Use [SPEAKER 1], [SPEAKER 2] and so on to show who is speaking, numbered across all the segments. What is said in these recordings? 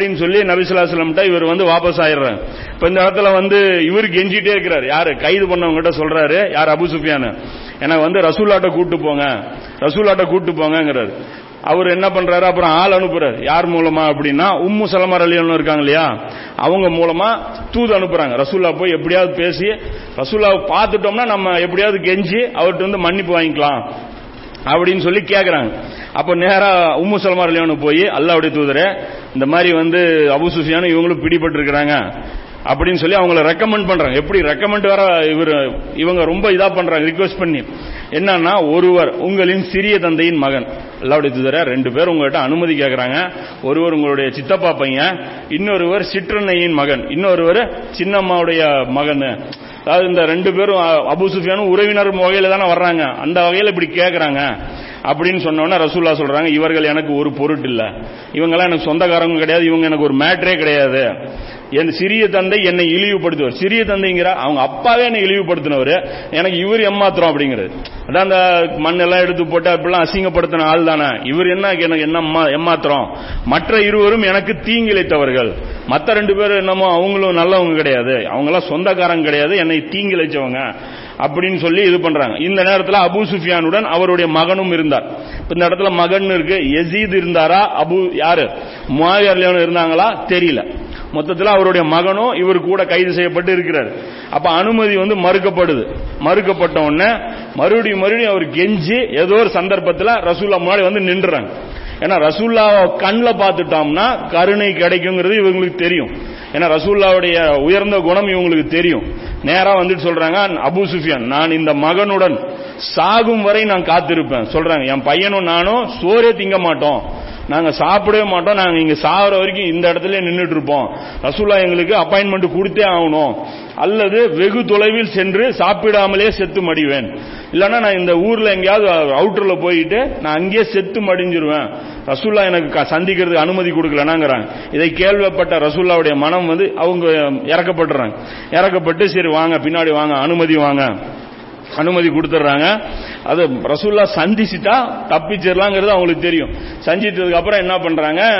[SPEAKER 1] அப்படின்னு சொல்லி நபிசுல்லாஸ்லம்ட்ட இவர் வந்து வாபஸ் ஆயிடுறாங்க இப்ப இந்த இடத்துல வந்து இவர் கெஞ்சிட்டே இருக்கிறார். யாரு? கைது பண்ணவங்க கிட்ட சொல்றாரு. யார்? அபு சுஃபியான். எனக்கு வந்து ரசூலாட்ட கூட்டு போங்க. ரசூலாட்ட கூட்டு போங்கிறாரு அவர் என்ன பண்றாரு? அப்புறம் ஆள் அனுப்புறாரு. யார் மூலமா அப்படின்னா உம்மு சலமர் அலியன் இருக்காங்க இல்லையா? அவங்க மூலமா தூது அனுப்புறாங்க. ரசூல்லா போய் எப்படியாவது பேசி ரசூல்லாவை பார்த்துட்டோம்னா நம்ம எப்படியாவது கெஞ்சி அவர்கிட்ட வந்து மன்னிப்பு வாங்கிக்கலாம் அப்படின்னு சொல்லி கேக்குறாங்க. அப்போ நேரா உம்மு சல்மார் போய் அல்லாவுடைய தூதரே இந்த மாதிரி வந்து அபு சுஃபியானு இவங்களும் பிடிபட்டிருக்கிறாங்க அப்படின்னு சொல்லி அவங்கள ரெக்கமெண்ட் பண்றாங்க. எப்படி ரெக்கமெண்ட் வர இவர் இவங்க ரொம்ப இதா பண்றாங்க ரிக்வெஸ்ட் பண்ணி. என்னன்னா ஒருவர் உங்களின் சிறிய தந்தையின் மகன். அல்லாவுடைய தூதர ரெண்டு பேர் உங்கள்கிட்ட அனுமதி கேட்கறாங்க ஒருவர் உங்களுடைய சித்தப்பா பையன் இன்னொருவர் சிற்றன்னையின் மகன் இன்னொருவர் சின்னம்மாவுடைய மகன். அதாவது இந்த ரெண்டு பேரும் அபு சுஃபியானும் உறவினர் வகையில தானே வர்றாங்க. அந்த வகையில் இப்படி கேட்குறாங்க அப்படின்னு சொன்னோன்னா ரசூல்லா சொல்றாங்க இவர்கள் எனக்கு ஒரு பொருட்டு இல்லை. இவங்கெல்லாம் எனக்கு சொந்தக்காரங்க கிடையாது இவங்க எனக்கு ஒரு மேட்ரே கிடையாது. என் சிறிய தந்தை என்னை இழிவுபடுத்துவார். சிறிய தந்தைங்கிற அவங்க அப்பாவே என்னை இழிவுபடுத்தினவர். எனக்கு இவர் ஏமாத்திரம் அப்படிங்கிறது. அதான் அந்த மண்ணெல்லாம் எடுத்து போட்டு அப்படிலாம் அசிங்கப்படுத்தின ஆள் தானே. இவர் என்ன எனக்கு என்ன ஏமா- ஏமாத்திரம் மற்ற இருவரும் எனக்கு தீங்கிழைத்தவர்கள். மற்ற ரெண்டு பேரும் என்னமோ அவங்களும் நல்லவங்க கிடையாது. அவங்களாம் சொந்தக்காரங்க கிடையாது. என்னை தீங்கிழைச்சவங்க அப்படின்னு சொல்லி இது பண்றாங்க. இந்த நேரத்தில் அபு சுஃபியானுடன் அவருடைய மகனும் இருந்தார். இந்த இடத்துல மகன் இருக்கு. எசீத் இருந்தாரா? அபு யாரு? முவாவியர் இருந்தாங்களா? தெரியல. மொத்தத்தில் அவருடைய மகனும் இவர் கூட கைது செய்யப்பட்டு இருக்கிறார். அப்ப அனுமதி வந்து மறுக்கப்படுது. மறுக்கப்பட்ட உடனே மறுபடியும் மறுபடியும் அவர் கெஞ்சி ஏதோ ஒரு சந்தர்ப்பத்தில் ரசூல்லா முன்னாடி வந்து நின்றுறாங்க. ஏன்னா ரசூல்லாவை கண்ணில் பார்த்துட்டோம்னா கருணை கிடைக்குங்கிறது இவங்களுக்கு தெரியும். ஏன்னா ரசூல்லாவுடைய உயர்ந்த குணம் இவங்களுக்கு தெரியும். நேராக வந்துட்டு சொல்றாங்க அபு சுஃபியான் நான் இந்த மகனுடன் சாகும் வரை நான் காத்திருப்பேன். சொல்றாங்க என் பையனும் நானும் சோறே திங்க மாட்டோம். நாங்க சாப்பிடவே மாட்டோம். நாங்க இங்க சாகுற வரைக்கும் இந்த இடத்துல நின்றுட்டு இருப்போம் ரசூல்லா எங்களுக்கு அப்பாயின்மெண்ட் கொடுத்தே ஆகணும். அல்லது வெகு தொலைவில் சென்று சாப்பிடாமலே செத்து மடிவேன். இல்லைன்னா நான் இந்த ஊர்ல எங்கேயாவது அவுட்டர்ல போயிட்டு நான் அங்கேயே செத்து மடிஞ்சிருவேன். ரசூல்லா எனக்கு சந்திக்கிறதுக்கு அனுமதி கொடுக்கலனாங்கிறாங்க. இதை கேள்விப்பட்ட ரசூல்லாவுடைய மனம் வந்து அவங்க இறக்கப்படுறாங்க இறக்கப்பட்டு சரி வாங்க பின்னாடி வாங்க அனுமதி வாங்க. அனுமதி கொடுத்துட்றாங்க அது ரசூல்லா சந்திச்சுட்டா தப்பிச்சிடலாங்கிறது அவங்களுக்கு தெரியும். சந்திச்சதுக்கு அப்புறம் என்ன பண்றாங்க?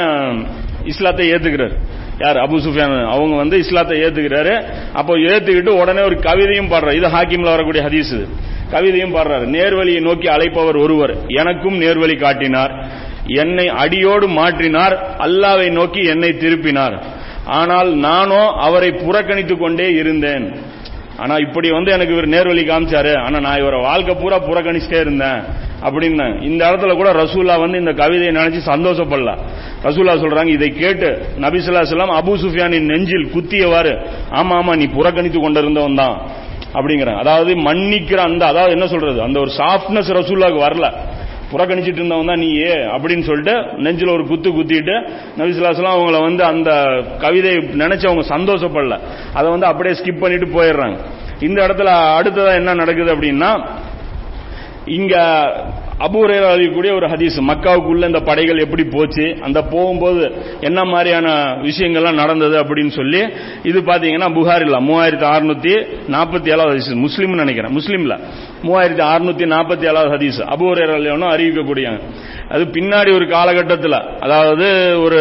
[SPEAKER 1] இஸ்லாத்தை ஏத்துக்கிறாரு. யார்? அபு சுஃபியான். அவங்க வந்து இஸ்லாத்தை ஏத்துக்கிறாரு. அப்போ ஏத்துக்கிட்டு உடனே ஒரு கவிதையும் பாடுறாரு. இது ஹாக்கிம்ல வரக்கூடிய ஹதீஸ் இது. கவிதையும் பாடுறாரு. நேர்வழியை நோக்கி அழைப்பவர் ஒருவர். எனக்கும் நேர்வழி காட்டினார். என்னை அடியோடு மாற்றினார். அல்லாவை நோக்கி என்னை திருப்பினார். ஆனால் நானோ அவரை புறக்கணித்துக் கொண்டே இருந்தேன். ஆனா இப்படி வந்து எனக்கு இவர் நேர்வழி காமிச்சாரு. ஆனா நான் இவரை வாழ்க்கை பூரா புறக்கணிச்சிட்டே இருந்தேன் அப்படின்னு இந்த இடத்துல கூட ரசூல்லா வந்து இந்த கவிதையை நினைச்சு சந்தோஷப்படல. ரசூல்லா சொல்றாங்க இதை கேட்டு நபிசுல்லா சொல்லாம் அபு சுஃபியானின் நெஞ்சில் குத்தியவாறு ஆமா ஆமா நீ புறக்கணித்து கொண்டிருந்தவன் தான். அப்படிங்கிறாங்க. அதாவது மன்னிக்கிற அந்த அதாவது என்ன சொல்றது? அந்த ஒரு சாஃப்ட்னஸ் ரசூல்லாவுக்கு வரல. புறக்கணிச்சிட்டு இருந்தவன் தான் நீயே அப்படின்னு சொல்லிட்டு நெஞ்சில் ஒரு குத்து குத்திட்டு நபிசுல்லாஸ்லாம் அவங்கள வந்து அந்த கவிதை நினைச்சு அவங்க சந்தோஷப்படல. அதை வந்து அப்படியே ஸ்கிப் பண்ணிட்டு போயிடுறாங்க. இந்த இடத்துல அடுத்ததான் என்ன நடக்குது அப்படின்னா இங்க அபூரையில் அறியக்கூடிய ஒரு ஹதீஸ். மக்காவுக்குள்ள இந்த படைகள் எப்படி போச்சு? அந்த போகும்போது என்ன மாதிரியான விஷயங்கள்லாம் நடந்தது அப்படின்னு சொல்லி இது பாத்தீங்கன்னா புகாரில் மூவாயிரத்தி அறுநூத்தி நாற்பத்தி ஏழாவது ஹதீஸ். முஸ்லீம் நினைக்கிறேன். முஸ்லீம்ல. மூவாயிரத்தி அறுநூத்தி நாற்பத்தி ஏழாவது ஹதீஸ். அபூரையில் அறிவிக்கக்கூடிய அது பின்னாடி ஒரு காலகட்டத்தில் அதாவது ஒரு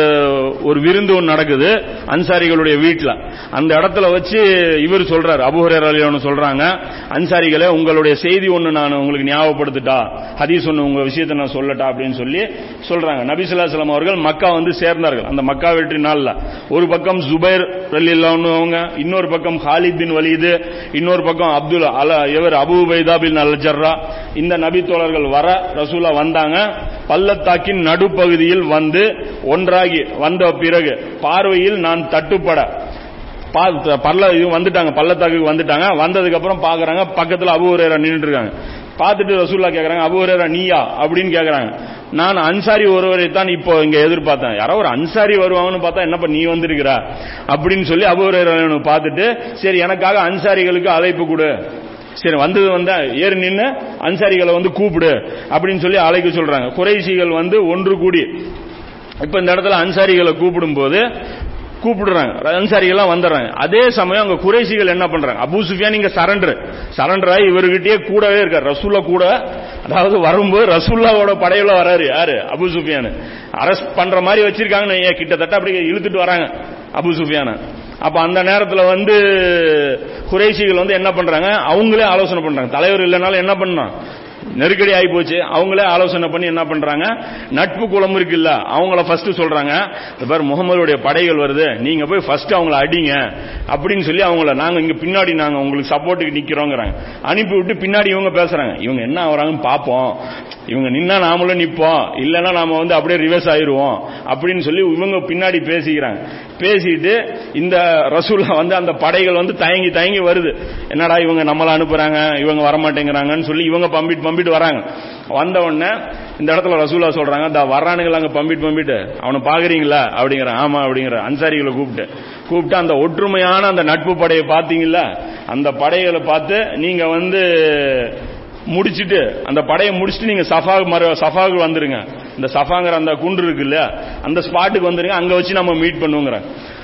[SPEAKER 1] ஒரு விருந்து ஒன்று நடக்குது அன்சாரிகளுடைய வீட்டில் அந்த இடத்துல வச்சு இவர் சொல்றாரு அபுஹரர் அலியானு சொல்றாங்க அன்சாரிகளே உங்களுடைய செய்தி ஒன்று நான் உங்களுக்கு ஞாபகப்படுத்திட்டா? ஹதீஸ் சொன்ன உங்க விஷயத்தை நான் சொல்லட்டா அப்படின்னு சொல்லி சொல்றாங்க. நபிசுல்லாஸ்லாம் அவர்கள் மக்கா வந்து சேர்ந்தார்கள். அந்த மக்கா வெற்றி நாளில். ஒரு பக்கம் ஜுபைர் ரலில்லான்னு அவங்க இன்னொரு பக்கம் ஹாலித் பின் வலீது இன்னொரு பக்கம் அப்துல் அல இவர் அபு உபைதா பின் அல் ஜர்ரா இந்த நபி தோழர்கள் வர ரசூலா வந்தாங்க. பள்ளத்தாக்கின் நடுப்பகுதியில் வந்து ஒன்றாகி வந்த பிறகு பார்வையில் நான் தட்டுப்பட பா- பல்ல வந்துட்டாங்க பள்ளத்தாக்கு வந்துட்டாங்க. வந்ததுக்கு அப்புறம் பாக்குறாங்க. பக்கத்துல அபூரேரா நின்றுட்டு இருக்காங்க. பார்த்துட்டு ரசூல்லா கேட்குறாங்க அபுஹுரேரா நீயா? அப்படின்னு கேட்குறாங்க நான் அன்சாரி ஒருவரை தான் இப்போ இங்க எதிர்பார்த்தேன். யாரோ ஒரு அன்சாரி வருவாங்கன்னு பார்த்தா என்னப்பா நீ வந்திருக்கிற? அப்படின்னு சொல்லி அபுஹுரேரா பார்த்துட்டு சரி எனக்காக அன்சாரிகளுக்கு அழைப்பு கொடு. சரி வந்தது வந்தா ஏறி நின்று அன்சாரிகளை வந்து கூப்பிடு. அப்படின்னு சொல்லி அழைக்க சொல்றாங்க. குறைசிகள் வந்து ஒன்று கூடி இப்ப இந்த இடத்துல அன்சாரிகளை கூப்பிடும் போது கூப்பிடுறாங்க. அன்சாரிகள்லாம் வந்துடுறாங்க. அதே சமயம் அங்க குறைசிகள் என்ன பண்றாங்க? அபு சுஃபியான் இங்க சரண்டர். சரண்டர் ஆகி இவர்கிட்டயே கூடவே இருக்கார். ரசூல்லா கூட அதாவது வரும்போது ரசூல்லாவோட படையில வராரு யாரு? அபு சுஃபியான். அரெஸ்ட் பண்ற மாதிரி வச்சிருக்காங்கன்னு கிட்டத்தட்ட அப்படி இழுத்துட்டு வராங்க அபு சுஃபியான. அப்ப அந்த நேரத்துல வந்து குறைசிகள் வந்து என்ன பண்றாங்க? அவங்களே ஆலோசனை பண்றாங்க. தலைவர் இல்லைனாலும் என்ன பண்ணலாம் நெருக்கடி ஆகி போச்சு. அவங்களே ஆலோசனை பண்ணி என்ன பண்றாங்க? நட்பு குளம் இருக்குல்ல அவங்கள ஃபர்ஸ்ட் சொல்றாங்க இந்த பேர் முகமதுடைய படைகள் வருது நீங்க போய் ஃபர்ஸ்ட் அவங்கள அடிங்க அப்படின்னு சொல்லி அவங்கள நாங்க இங்க பின்னாடி நாங்க உங்களுக்கு சப்போர்ட்டுக்கு நிக்கிறோங்கிறாங்க. அனுப்பி விட்டு பின்னாடி இவங்க பேசுறாங்க. இவங்க என்ன ஆகுறாங்கன்னு பாப்போம். இவங்க நின்னா நாமளும் நிப்போம். இல்லைன்னா நாம வந்து அப்படியே ரிவர்ஸ் ஆயிருவோம். அப்படின்னு சொல்லி இவங்க பின்னாடி பேசிக்கிறாங்க. பேசிட்டு இந்த ரசூலா வந்து அந்த படைகள் வந்து தயங்கி தயங்கி வருது. என்னடா இவங்க நம்மள அனுப்புறாங்க இவங்க வரமாட்டேங்கிறாங்கன்னு சொல்லி இவங்க பம்பிட்டு பம்பிட்டு வராங்க. வந்த உடனே இந்த இடத்துல ரசூலா சொல்றாங்க இந்த வர்றானுங்களா அங்க பம்பிட்டு பம்பிட்டு? அவனை பாக்குறீங்களா? அப்படிங்கிற ஆமா அப்படிங்கிற அன்சாரிகளை கூப்பிட்டு. கூப்பிட்டு அந்த ஒற்றுமையான அந்த நட்பு படையை பார்த்தீங்கல்ல அந்த படைகளை பார்த்து நீங்க வந்து முடிச்சிட்டு அந்த படையை முடிச்சுட்டு நீங்க சஃபா மறு சஃபாவுக்கு வந்துருங்க. இந்த சஃபாங்கிற அந்த குன்று இருக்கு இல்லையா அந்த ஸ்பாட்டுக்கு வந்துருங்க அங்க வச்சு நம்ம மீட் பண்ணுவோங்கிற.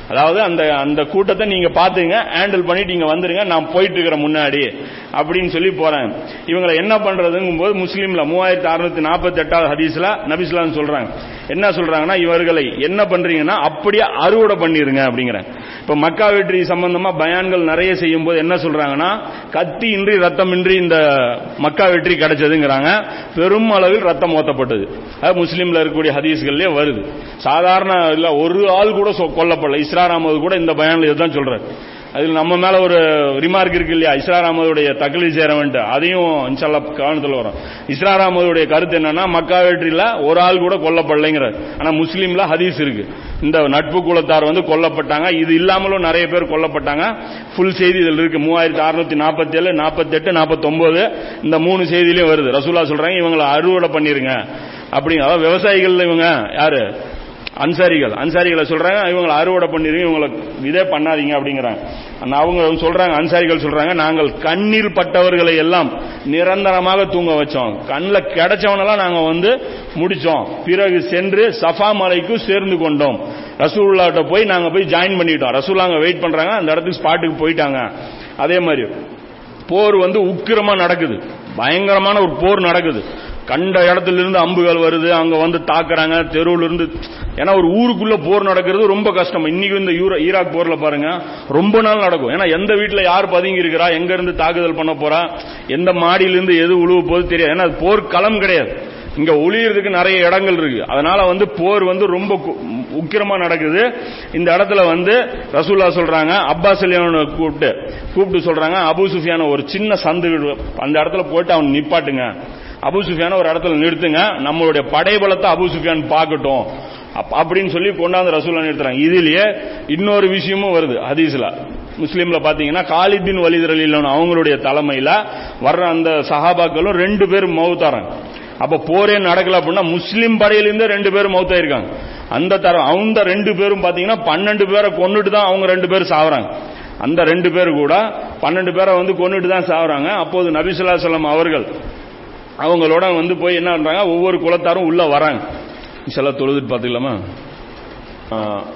[SPEAKER 1] அதாவது அந்த அந்த கூட்டத்தை நீங்க பாத்துங்க ஹேண்டில் பண்ணிட்டு நீங்க வந்துருங்க நான் போயிட்டு இருக்கிற முன்னாடி அப்படின்னு சொல்லி போறேன். இவங்களை என்ன பண்றதுங்கும் போது முஸ்லீம்ல மூவாயிரத்தி அறுநூத்தி நாற்பத்தி எட்டாவது ஹதீஸ்ல நபிஸ்லாம் சொல்றாங்க. என்ன சொல்றாங்கன்னா இவர்களை என்ன பண்றீங்கன்னா அப்படியே அறுவடை பண்ணிருங்க அப்படிங்கிறேன் இப்ப மக்கா வெற்றி சம்பந்தமா பயான்கள் நிறைய செய்யும் போது என்ன சொல்றாங்கன்னா கத்தி இன்றி ரத்தம் இன்றி இந்த மக்கா வெற்றி கிடைச்சதுங்கிறாங்க. பெரும் அளவில் ரத்தம் ஓத்தப்பட்டது. அது முஸ்லீம்ல இருக்கக்கூடிய ஹதீஸ்கள்லயே வருது. சாதாரண இல்ல ஒரு ஆள் கூட சொ- கொல்லப்படல. இஸ்ரார் அகமது கூட இந்த பயானில் இதுதான் சொல்றாரு. அதில் நம்ம மேல ஒரு ரிமார்க் இருக்கு இல்லையா? இஸ்ரார் அகமதுடைய தக்லி சேரவன்ட்டு அதையும் இன்ஷால்லா கவனத்தில் வரும். இஸ்ரார் அகமதுடைய கருத்து என்னன்னா மக்கா வெற்றியில் ஒரு ஆள் கூட கொல்லப்படலைங்கிறார். ஆனா முஸ்லீம்ல ஹதீஸ் இருக்கு. இந்த நட்பு குலத்தார் வந்து கொல்லப்பட்டாங்க. இது இல்லாமலும் நிறைய பேர் கொல்லப்பட்டாங்க. ஃபுல் செய்தி இதில் இருக்கு. மூவாயிரத்தி அறுநூத்தி நாற்பத்தி ஏழு நாற்பத்தி எட்டு நாற்பத்தி இந்த மூணு செய்தியிலையும் வருது. ரசூலா சொல்றாங்க இவங்களை அறுவடை பண்ணிருங்க. அப்படிங்க அதாவது விவசாயிகள் இவங்க யாரு? அன்சாரிகள். அன்சாரிகளை சொல்றாங்க இவங்களை அறுவடை பண்ணிருங்க இவங்களை இதே பண்ணாதீங்க அப்படிங்கிறாங்க. அவங்க சொல்றாங்க அன்சாரிகள் சொல்றாங்க நாங்கள் கண்ணீர் பட்டவர்களை எல்லாம் நிரந்தரமாக தூங்க வச்சோம். கண்ணில் கிடைச்சவனெல்லாம் நாங்க வந்து முடிச்சோம். பிறகு சென்று சஃபா மலைக்கு சேர்ந்து கொண்டோம். ரசூல்லாட்ட போய் நாங்க போய் ஜாயின் பண்ணிட்டோம். ரசூல்லா அங்க வெயிட் பண்றாங்க அந்த இடத்துக்கு ஸ்பாட்டுக்கு போயிட்டாங்க. அதே மாதிரி போர் வந்து உக்கிரமா நடக்குது. பயங்கரமான ஒரு போர் நடக்குது. கண்ட இடத்துல இருந்து அம்புகள் வருது அங்க வந்து தாக்குறாங்க தெருவுல இருந்து ஏன்னா ஒரு ஊருக்குள்ள போர் நடக்கிறது ரொம்ப கஷ்டம். இன்னைக்கு இந்த யூரா- ஈராக் போர்ல பாருங்க ரொம்ப நாள் நடக்கும். ஏன்னா எந்த வீட்டுல யார் பதுங்கி இருக்கிறா எங்க இருந்து தாக்குதல் பண்ண போறா எந்த மாடியிலிருந்து எது உழுவு போது தெரியாது. ஏன்னா அது போர் களம் கிடையாது. இங்க ஒளியறதுக்கு நிறைய இடங்கள் இருக்கு. அதனால வந்து போர் வந்து ரொம்ப கு- உக்கிரமா நடக்குது. இந்த இடத்துல வந்து ரசூல்லா சொல்றாங்க அப்பாஸ் அலியானை கூப்பிட்டு கூப்பிட்டு சொல்றாங்க அபு சுஃபியான ஒரு சின்ன சந்து அந்த இடத்துல போயிட்டு அவன் நிப்பாட்டுங்க. அபு சுஃபியான ஒரு இடத்துல நிறுத்துங்க. நம்மளுடைய படைபலத்தை அபு சுஃபியான் பார்க்கட்டும். அப்படின்னு சொல்லி கொண்டாந்து ரசூலா நிறுத்துறாங்க. இதுலயே இன்னொரு விஷயமும் வருது ஹதீஸ்ல. முஸ்லீம்ல பாத்தீங்கன்னா காலித்தின் வலிதர் அலிலன் அவங்களுடைய தலைமையில வர்ற அந்த சஹாபாக்களும் ரெண்டு பேரும் மௌத்தாராங்க அப்ப போரே நடக்கல அப்படின்னா முஸ்லீம் படையிலிருந்தே ரெண்டு பேரும் மௌத்தாயிருக்காங்க. அந்த தர அந்த ரெண்டு பேரும் பாத்தீங்கன்னா பன்னெண்டு பேரை கொண்டுட்டு தான் அவங்க ரெண்டு பேரும் சாவறாங்க. அந்த ரெண்டு பேர் கூட பன்னெண்டு பேரை வந்து கொண்டுட்டு தான் சாவறாங்க. அப்போது நபிசுல்லா சொல்லம் அவர்கள் அவங்களோட வந்து போய் என்ன பண்றாங்க? ஒவ்வொரு குலத்தாரும் உள்ள வராங்க. சில தொழுதுட்டு பாத்துக்கலாமா?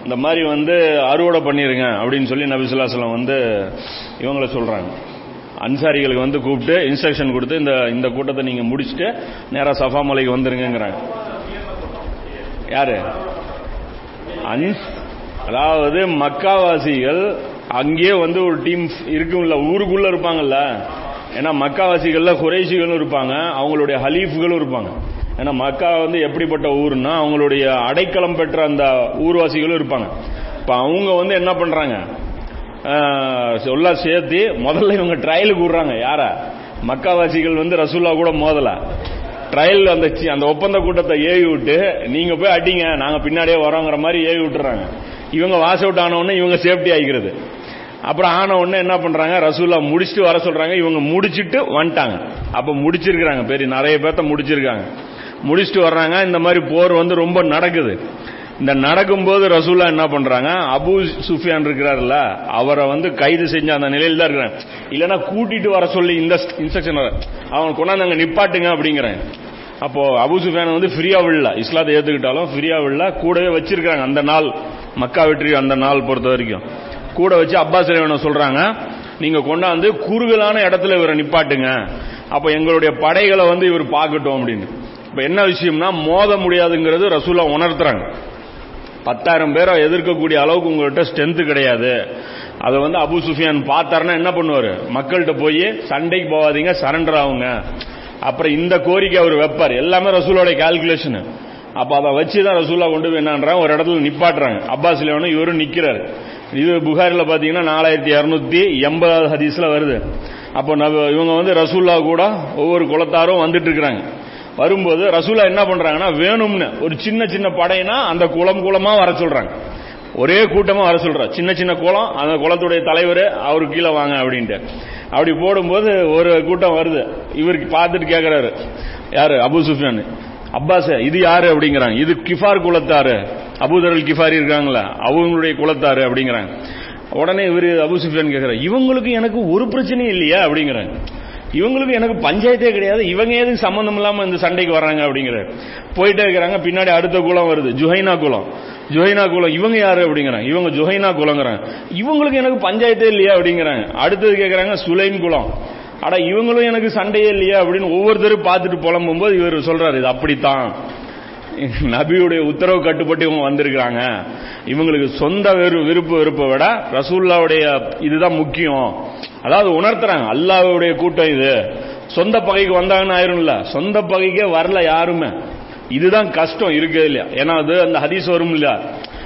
[SPEAKER 1] இந்த மாதிரி வந்து அறுவடை பண்ணிருங்க அப்படின்னு சொல்லி நபிசுல்லாசலம் வந்து இவங்கள சொல்றாங்க. அன்சாரிகளுக்கு வந்து கூப்பிட்டு இன்ஸ்ட்ரக்ஷன் கொடுத்து இந்த இந்த கூட்டத்தை நீங்க முடிச்சுட்டு நேரா சஃபா மலைக்கு வந்துருங்கிறாங்க யாரு? அன்ஸ் அதாவது மக்காவாசிகள் அங்கேயே வந்து ஒரு டீம் இருக்கும்ல ஊருக்குள்ள இருப்பாங்கல்ல? ஏன்னா மக்காவாசிகள்ல குறைசிகளும் இருப்பாங்க அவங்களுடைய ஹலீஃப்களும் இருப்பாங்க. ஏன்னா மக்கா வந்து எப்படிப்பட்ட ஊர்னா அவங்களுடைய அடைக்கலம் பெற்ற அந்த ஊர்வாசிகளும் இருப்பாங்க. இப்ப அவங்க வந்து என்ன பண்றாங்க? ஆஹ், சேர்த்து முதல்ல இவங்க ட்ரையலுக்கு விடுறாங்க யார? மக்காவாசிகள் வந்து ரசூல்லா கூட மோதல. ட்ரையல் அந்த சி- அந்த ஒப்பந்த கூட்டத்தை ஏவி விட்டு நீங்க போய் அடிங்க நாங்க பின்னாடியே வரோங்கிற மாதிரி ஏவி விட்டுறாங்க. இவங்க வாஸ் அவுட் ஆன இவங்க சேஃப்டி ஆகிக்கிறது அப்புறம் ஆன உடனே என்ன பண்றாங்க? ரசூல்லா முடிச்சுட்டு வர சொல்றாங்க. இவங்க முடிச்சிட்டு வந்துட்டாங்க. அப்ப முடிச்சிருக்கிறாங்க. பெரிய நிறைய பேர்த்த முடிச்சிருக்காங்க. முடிச்சுட்டு வர்றாங்க. இந்த மாதிரி போர் வந்து ரொம்ப நடக்குது. இந்த நடக்கும்போது ரசூல்லா என்ன பண்றாங்க? அபு சுஃபியான் இருக்கிறாருல்ல அவரை வந்து கைது செஞ்ச அந்த நிலையில் தான் இருக்கிறாங்க. இல்லைன்னா கூட்டிட்டு வர சொல்லி இந்த இன்ஸ்ட்ரக்ஷன் அவன் கொண்டாந்து அங்க நிப்பாட்டுங்க அப்படிங்கிறேன் அப்போ அபு சுஃபியான் வந்து ஃப்ரீயா விடல. இஸ்லாத்தை ஏத்துக்கிட்டாலும் ஃப்ரீயா விடல. கூடவே வச்சிருக்காங்க அந்த நாள் மக்கா வெற்றி அந்த நாள் பொறுத்த வரைக்கும். கூட வச்சு அப்பாஸ் இவனை சொல்றாங்க நீங்க கொண்டாந்து குறுகலான இடத்துல இவரை நிப்பாட்டுங்க. அப்ப எங்களுடைய படைகளை வந்து இவர் பார்க்கட்டும் அப்படின்னு. இப்ப என்ன விஷயம்னா மோத முடியாதுங்கிறது ரசூலா உணர்த்துறாங்க. பத்தாயிரம் பேரை எதிர்க்கக்கூடிய அளவுக்கு உங்கள்கிட்ட ஸ்ட்ரென்த் கிடையாது. அதை வந்து அபு சுஃபியான் பார்த்தாருன்னா என்ன பண்ணுவார்? மக்கள்கிட்ட போய் சண்டைக்கு போகாதீங்க சரண்டர் ஆகுங்க. அப்புறம் இந்த கோரிக்கை அவர் வைப்பார். எல்லாமே ரசூலோட கால்குலேஷன் அப்ப அதை வச்சு தான் கொண்டு போய் என்னன்றாங்க ஒரு இடத்துல நிப்பாட்டுறாங்க. அப்பாஸ் லேவனும் இவரும் நிக்கிறாரு. இது புகாரில பாத்தீங்கன்னா நாலாயிரத்தி இருநூத்தி எண்பதாவது ஹதீஸ்ல வருது. அப்போ இவங்க வந்து ரசூல்லா கூட ஒவ்வொரு குளத்தாரும் வந்துட்டு இருக்கிறாங்க வரும்போது ரசூலா என்ன பண்றாங்கன்னா வேணும்னு ஒரு சின்ன சின்ன படையினா அந்த குளம் குளமா வர சொல்றாங்க. ஒரே கூட்டமா வர சொல்ற. சின்ன சின்ன குளம் அந்த குளத்துடைய தலைவர் அவரு கீழே வாங்க அப்படின்ட்டு. அப்படி போடும்போது ஒரு கூட்டம் வருது. இவருக்கு பார்த்துட்டு கேக்குறாரு. யாரு? அபு சுஃபியான் அப்பாஸ் இது யாரு அப்படிங்கிறாங்க. இது கிஃபார் குலத்தாரு. அபுதரல் கிஃபாரி இருக்காங்களா? அவங்களுடைய குலத்தாரு அப்படிங்கிறாங்க. உடனே இவர் அபு சுஃபியான் கேக்குறாரு இவங்களுக்கு எனக்கு ஒரு பிரச்சனையும் இல்லையா? அப்படிங்கிறாங்க இவங்களுக்கு எனக்கு பஞ்சாயத்தே கிடையாது. இவங்க எதுக்கு சம்பந்தம் இல்லாம இந்த சண்டைக்கு வர்றாங்க? அப்படிங்கிற போயிட்டே இருக்கிறாங்க. பின்னாடி அடுத்த குலம் வருது ஜுஹைனா குலம். ஜுஹைனா குலம் இவங்க யாரு அப்படிங்கிறாங்க. இவங்க ஜுஹைனா குலங்கிறாங்க. இவங்களுக்கு எனக்கு பஞ்சாயத்தே இல்லையா? அப்படிங்கிறாங்க. அடுத்தது கேட்குறாங்க சுலைம் குலம். ஆனா இவங்களும் எனக்கு சண்டையே இல்லையா அப்படின்னு ஒவ்வொருத்தரும் பார்த்துட்டு புலம்பும்போது இவர் சொல்றாரு இது அப்படித்தான். நபியுடைய உத்தரவு கட்டுப்பட்டு இவங்க வந்திருக்கிறாங்க. இவங்களுக்கு சொந்த வெறு விருப்ப வெறுப்பை விட ரசூல்லாவுடைய இதுதான் முக்கியம். அதாவது உணர்த்துறாங்க அல்லாஹ்வுடைய கூட்டம் இது. சொந்த பகைக்கு வந்தாங்கன்னு ஆயிரும்ல சொந்த பகைக்கே வரல யாருமே. இதுதான் கஷ்டம் இருக்கிறது இல்லையா? ஏன்னா அது அந்த ஹதீஸ் வரும் இல்லையா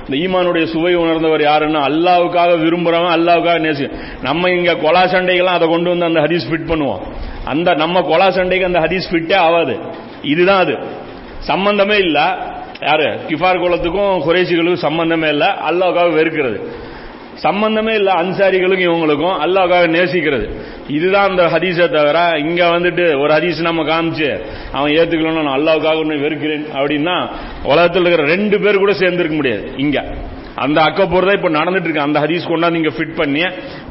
[SPEAKER 1] இந்த ஈமானுடைய சுவை உணர்ந்தவர் யாருன்னா அல்லாவுக்காக விரும்புறவன் அல்லாவுக்காக நேசி. நம்ம இங்க கொலா சண்டைகள்லாம் அதை கொண்டு வந்து அந்த ஹதீஸ் ஃபிட் பண்ணுவோம். அந்த நம்ம கொலா சண்டைக்கு அந்த ஹதீஸ் ஃபிட்டே ஆகாது இதுதான் அது. சம்பந்தமே இல்ல. யாரு? கிஃபார் குலத்துக்கும் குறைசிகளுக்கும் சம்பந்தமே இல்ல. அல்லாவுக்காக வெறுக்கிறது. சம்பந்தமே இல்ல அன்சாரிகளுக்கும் இவங்களுக்கும். அல்லாவுக்காக நேசிக்கிறது. இதுதான் அந்த ஹதீஸை தவிர இங்க வந்துட்டு ஒரு ஹதீஸ் நம்ம காமிச்சு அவன் ஏத்துக்கலன்னு நான் அல்லாவுக்காக ஒன்று வெறுக்கிறேன் அப்படின்னா உலகத்தில் இருக்கிற ரெண்டு பேர் கூட சேர்ந்திருக்க முடியாது இங்க. அந்த அக்கப்போர் தான் இப்ப நடந்துட்டு இருக்கு. அந்த ஹதீஸ் கொண்டாந்து இங்க ஃபிட் பண்ணி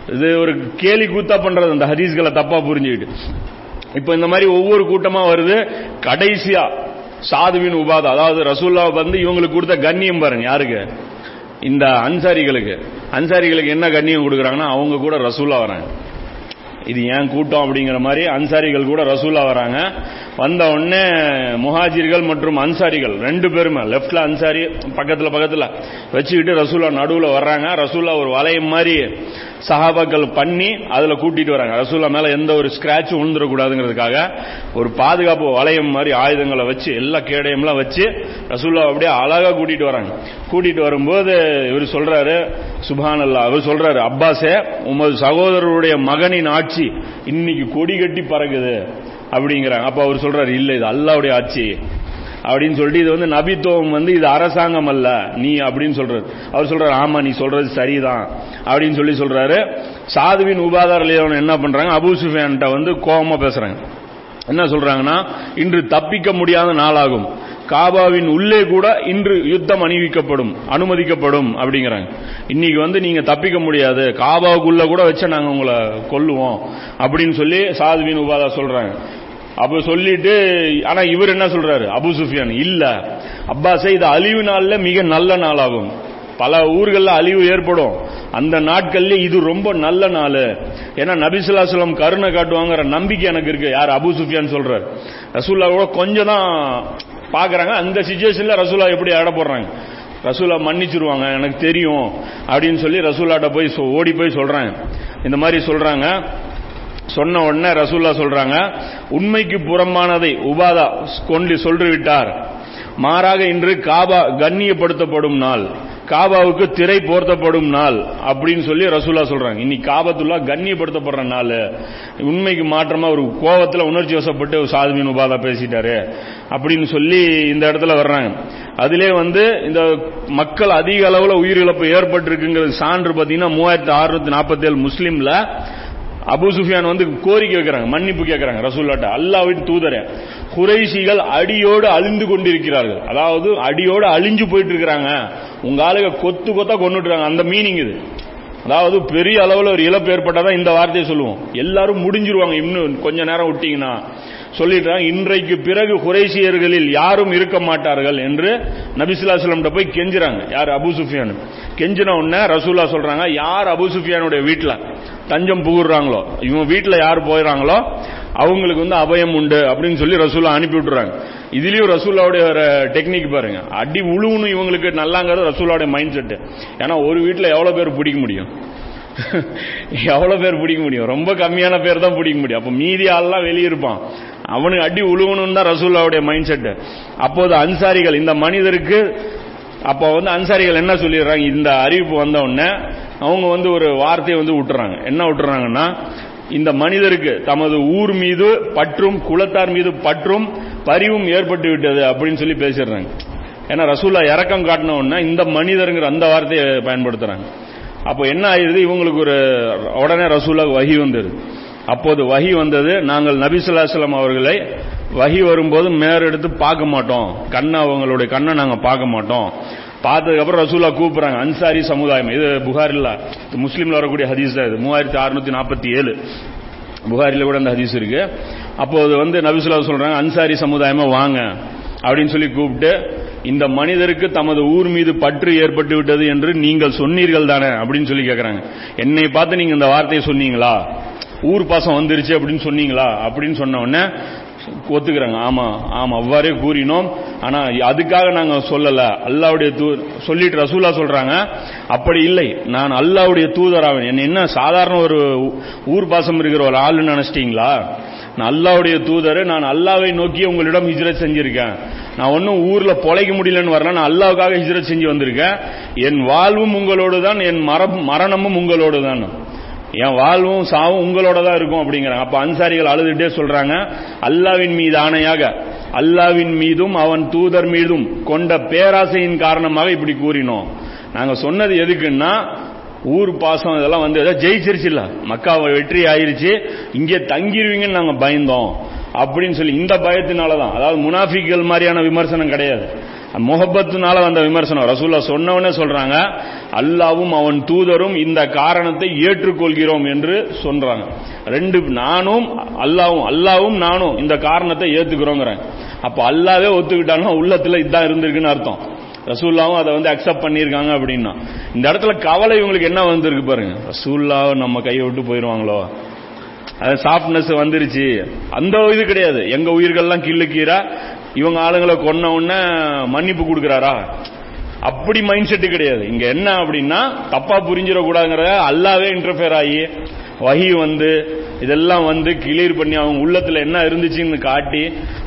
[SPEAKER 1] இது ஒரு கேலி கூத்தா பண்றது அந்த ஹதீஸ்களை தப்பா புரிஞ்சுக்கிட்டு. இப்ப இந்த மாதிரி ஒவ்வொரு கூட்டமா வருது கடைசியா சாதுவின் உபாதா. அதாவது ரசூல்லா வந்து இவங்களுக்கு கொடுத்த கண்ணியம் பாருங்க யாருக்கு? இந்த அன்சாரிகளுக்கு அன்சாரிகளுக்கு என்ன கண்ணியம் கொடுக்குறாங்கன்னா அவங்க கூட ரசூலா வராங்க. இது ஏன் கூட்டம் அப்படிங்கிற மாதிரி அன்சாரிகள் கூட ரசூலா வராங்க. வந்த உடனே முஹாஜிர்கள் மற்றும் அன்சாரிகள் ரெண்டு பேருமே லெப்ட்ல அன்சாரி பக்கத்துல பக்கத்துல வச்சுக்கிட்டு ரசூலா நடுவுல வர்றாங்க. ரசூலா ஒரு வளையம் மாதிரி சஹாபாக்கள் பண்ணி அதுல கூட்டிட்டு வராங்க. ரசூலா மேல எந்த ஒரு ஸ்கிராச்சும் விழுந்துடக்கூடாதுங்கிறதுக்காக ஒரு பாதுகாப்பு வளையம் மாதிரி ஆயுதங்களை வச்சு எல்லா கேடயம்லாம் வச்சு ரசூலா அப்படியே அழகா கூட்டிட்டு வராங்க. கூட்டிட்டு வரும்போது இவர் சொல்றாரு சுபான் அல்லா அவர் சொல்றாரு அப்பாஸே உமது சகோதரருடைய மகனின் ஆட்சி இன்னைக்கு கொடி கட்டி பறக்குது அப்படிங்கிறாங்க. அப்ப அவர் சொல்றாரு இல்ல இது அல்லாவுடைய ஆட்சி. அப்படின்னு சொல்லிட்டு இது வந்து நபித்துவம் வந்து இது அரசாங்கம் அல்ல நீ அப்படின்னு சொல்றாரு அவர் சொல்றாரு ஆமா நீ சொல்றது சரிதான். அப்படின்னு சொல்லி சொல்றாரு. சாதுவின் உபாதார என்ன பண்றாங்க? அபு சுஃபியான்ட்ட வந்து கோபமா பேசுறாங்க. என்ன சொல்றாங்கன்னா இன்று தப்பிக்க முடியாத நாளாகும். காபாவின் உள்ளே கூட இன்று யுத்தம் அணிவிக்கப்படும் அனுமதிக்கப்படும் அப்படிங்கிறாங்க. இன்னைக்கு வந்து நீங்க தப்பிக்க முடியாது. காபாவுக்குள்ள கூட வச்சு நாங்க உங்களை கொல்லுவோம் அப்படின்னு சொல்லி சாதுவின் உபாதா சொல்றாங்க. அப்ப சொல்லிட்டு ஆனா இவர் என்ன சொல்றாரு? அபு சுஃபியான் இல்ல அப்பாஸே இது அழிவு நாள்ல மிக நல்ல நாளாகும். பல ஊர்களில் அழிவு ஏற்படும். அந்த நாட்கள்ல இது ரொம்ப நல்ல நாள். ஏன்னா நபிசுல்லாஸ்லம் கருணை காட்டுவாங்கிற நம்பிக்கை எனக்கு இருக்கு. யார்? அபு சுஃபியான் சொல்றாரு. ரசூல்லா கூட கொஞ்சம் தான் பாக்குறாங்க. அந்த சுச்சுவேஷன்ல ரசூலா எப்படி இட போடுறாங்க? ரசூலா மன்னிச்சிருவாங்க எனக்கு தெரியும் அப்படின்னு சொல்லி ரசூலாட்ட போய் ஓடி போய் சொல்றாங்க. இந்த மாதிரி சொல்றாங்க. சொன்ன உடனே ரசூல்லா சொல்றாங்க உண்மைக்கு புறம்பானதை உபாதா கொண்டு சொல்லிவிட்டார். மாறாக இன்று காபா கண்ணியப்படுத்தப்படும் நாள். காபாவுக்கு திரை போர்த்தப்படும் நாள் அப்படின்னு சொல்லி ரசூலா சொல்றாங்க. இன்னைக்கு காபத்துல்லா கண்ணியப்படுத்தப்படுற நாள். உண்மைக்கு மாற்றமா ஒரு கோவத்தில் உணர்ச்சி வசப்பட்டு சாதுமின் உபாதா பேசிட்டாரு. அப்படின்னு சொல்லி இந்த இடத்துல வர்றாங்க. அதிலே வந்து இந்த மக்கள் அதிக அளவில் உயிரிழப்பு ஏற்பட்டிருக்குங்கிறது சான்று பார்த்தீங்கன்னா மூவாயிரத்தி அறுநூத்தி நாற்பத்தி ஏழு முஸ்லீம்ல அபு சுஃபியான் வந்து கோரிக்கை வைக்கிறாங்க மன்னிப்பு கேட்கிறாங்க ரசூல்லாட்ட அல்லாவின் தூதரே குறைசிகள் அடியோடு அழிந்து கொண்டிருக்கிறார்கள். அதாவது அடியோடு அழிஞ்சு போயிட்டு இருக்கிறாங்க உங்க ஆளுக கொத்து கொத்தா கொண்டுட்டுறாங்க அந்த மீனிங் இது. அதாவது பெரிய அளவில் ஒரு இழப்பு ஏற்பட்டாதான் இந்த வார்த்தையை சொல்லுவோம். எல்லாரும் முடிஞ்சிருவாங்க. இன்னும் கொஞ்ச நேரம் விட்டீங்கன்னா சொல்லிடுறாங்க இன்றைக்கு பிறகு குறைசியர்களில் யாரும் இருக்க மாட்டார்கள் என்று நபிசுல்லாஸ்லம் போய் கெஞ்சுறாங்க. யார்? அபு சுஃபியான். கெஞ்சின உடனே ரசூல்லா சொல்றாங்க யார் அபு சுஃபியானுடைய வீட்டில் தஞ்சம் புகுறாங்களோ இவங்க வீட்டில் யார் போயிடறாங்களோ அவங்களுக்கு வந்து அபயம் உண்டு அப்படின்னு சொல்லி ரசூலா அனுப்பி விட்டுறாங்க. இதுலயும் ரசூல்லாவுடைய ஒரு டெக்னிக் பாருங்க. அடி உழுவுன்னு இவங்களுக்கு நல்லாங்கிறது ரசூல்லாவுடைய மைண்ட் செட் ஏன்னா ஒரு வீட்டில் எவ்வளவு பேர் பிடிக்க முடியும்? எவ்வளவு பேர் பிடிக்க முடியும்? ரொம்ப கம்மியான பேர் தான் பிடிக்க முடியும். அப்ப மீதி ஆள்லாம் வெளியே இருப்பான். அவனுக்கு அடி உழுவணும் தான் ரசூல்லாவுடைய மைண்ட் செட் அப்போது அன்சாரிகள் இந்த மனிதருக்கு அப்போ வந்து அன்சாரிகள் என்ன சொல்லிடுறாங்க? இந்த அறிவிப்பு வந்த உடனே அவங்க வந்து ஒரு வார்த்தையை வந்து விட்டுறாங்க என்ன விட்டுறாங்கன்னா இந்த மனிதருக்கு தமது ஊர் மீது பற்றும் குலத்தார் மீது பற்றும் பரிவும் ஏற்பட்டு விட்டது அப்படின்னு சொல்லி பேசிடுறாங்க. ஏன்னா ரசூல்லா இறக்கம் காட்டின உடனே இந்த மனிதருங்கிற அந்த வார்த்தையை பயன்படுத்துறாங்க. அப்போ என்ன ஆயிருது இவங்களுக்கு ஒரு உடனே ரசூலா வகி வந்தது. அப்போது வகி வந்தது நாங்கள் நபிசுல்லாஸ்லாம் அவர்களை வகி வரும்போது மேறெடுத்து பார்க்க மாட்டோம். கண்ணை அவங்களுடைய கண்ணை நாங்கள் பார்க்க மாட்டோம். பார்த்ததுக்கப்புறம் ரசூலா கூப்பிடுறாங்க அன்சாரி சமுதாயம். இது புகாரில் முஸ்லீம்ல வரக்கூடிய ஹதீஸ் தான் இது. மூவாயிரத்தி அறுநூத்தி நாற்பத்தி ஏழு. புகாரில கூட அந்த ஹதீஸ் இருக்கு. அப்போது வந்து நபிசுல்லா சொல்றாங்க அன்சாரி சமுதாயமா வாங்க அப்படின்னு சொல்லி கூப்பிட்டு இந்த மனிதருக்கு தமது ஊர் மீது பற்று ஏற்பட்டு விட்டது என்று நீங்கள் சொன்னீர்கள் தானே அப்படின்னு சொல்லி கேட்கறாங்க என்னை பார்த்து நீங்க இந்த வார்த்தையை சொன்னீங்களா? ஊர் பாசம் வந்துருச்சு அப்படின்னு சொன்னீங்களா? அப்படின்னு சொன்ன உடனே ஒத்துக்கிறாங்க. ஆமா ஆமா அவ்வாறே கூறினோம். ஆனா அதுக்காக நாங்க சொல்லல. அல்லாவுடைய தூ சொல்லிட்டு ரசூலா சொல்றாங்க. அப்படி இல்லை. நான் அல்லாவுடைய தூதராவேன். என்ன என்ன சாதாரண ஒரு ஊர் பாசம் இருக்கிற ஒரு ஆளு நினைச்சிட்டீங்களா? நான் அல்லாவுடைய தூதர் நான் அல்லாவை நோக்கி உங்களிடம் ஹிஜ்ரத் செஞ்சிருக்கேன். நான் ஒன்றும் ஊரில் பொழைக்க முடியலன்னு வரல நான் அல்லாவுக்காக ஹிஜ்ரத் செஞ்சு வந்திருக்கேன். என் வாழ்வும் உங்களோடு தான் என் மரணமும் உங்களோடு தான் என் வாழ்வும் சாவும் உங்களோட தான் இருக்கும் அப்படிங்கிறாங்க. அப்ப அன்சாரிகள் அழுதுட்டே சொல்றாங்க அல்லாவின் மீது ஆணையாக அல்லாவின் மீதும் அவன் தூதர் மீதும் கொண்ட பேராசையின் காரணமாக இப்படி கூறினோம். நாங்க சொன்னது எதுக்குன்னா ஊர் பாசம் இதெல்லாம் வந்து ஜெயிச்சிருச்சு இல்ல. மக்கா வெற்றி ஆயிருச்சு. இங்கே தங்கிடுவீங்கன்னு நாங்க பயந்தோம். அப்படின்னு சொல்லி இந்த பயத்தினாலதான். அதாவது முனாஃபிக்கள் மாதிரியான விமர்சனம் கிடையாது. முகப்பத்துனால வந்த விமர்சனம். ரசூல்லா சொன்னவனே சொல்றாங்க. அல்லாவும் அவன் தூதரும் இந்த காரணத்தை ஏற்றுக்கொள்கிறோம் என்று சொல்றாங்க. ரெண்டு நானும் அல்லாவும் அல்லாவும் நானும் இந்த காரணத்தை ஏத்துக்கிறோங்கிறேன். அப்ப அல்லாவே ஒத்துக்கிட்டாங்கன்னா உள்ளத்துல இதான் இருந்திருக்குன்னு அர்த்தம். ரசூல்லாவும் அதை வந்து அக்செப்ட் பண்ணியிருக்காங்க அப்படின்னா. இந்த இடத்துல கவலை இவங்களுக்கு என்ன வந்திருக்கு பாருங்க. ரசூல்லாவை நம்ம கையை விட்டு போயிருவாங்களோ? அது சாஃப்ட்னஸ் வந்துருச்சு. அந்த இது கிடையாது. எங்க உயிர்கள்லாம் கிள்ளுக்கீரா இவங்க ஆளுங்களை கொன்ன உடனே மன்னிப்பு கொடுக்குறாரா? அப்படி மைண்ட் செட்டு கிடையாது. இங்க என்ன அப்படின்னா தப்பா புரிஞ்சிடக்கூடாதுங்கிறத அல்லாவே இன்டர்ஃபியர் ஆகி வகி வந்து இதெல்லாம் வந்து கிளியர் பண்ணி அவங்க உள்ளத்துல என்ன இருந்துச்சுன்னு காட்டி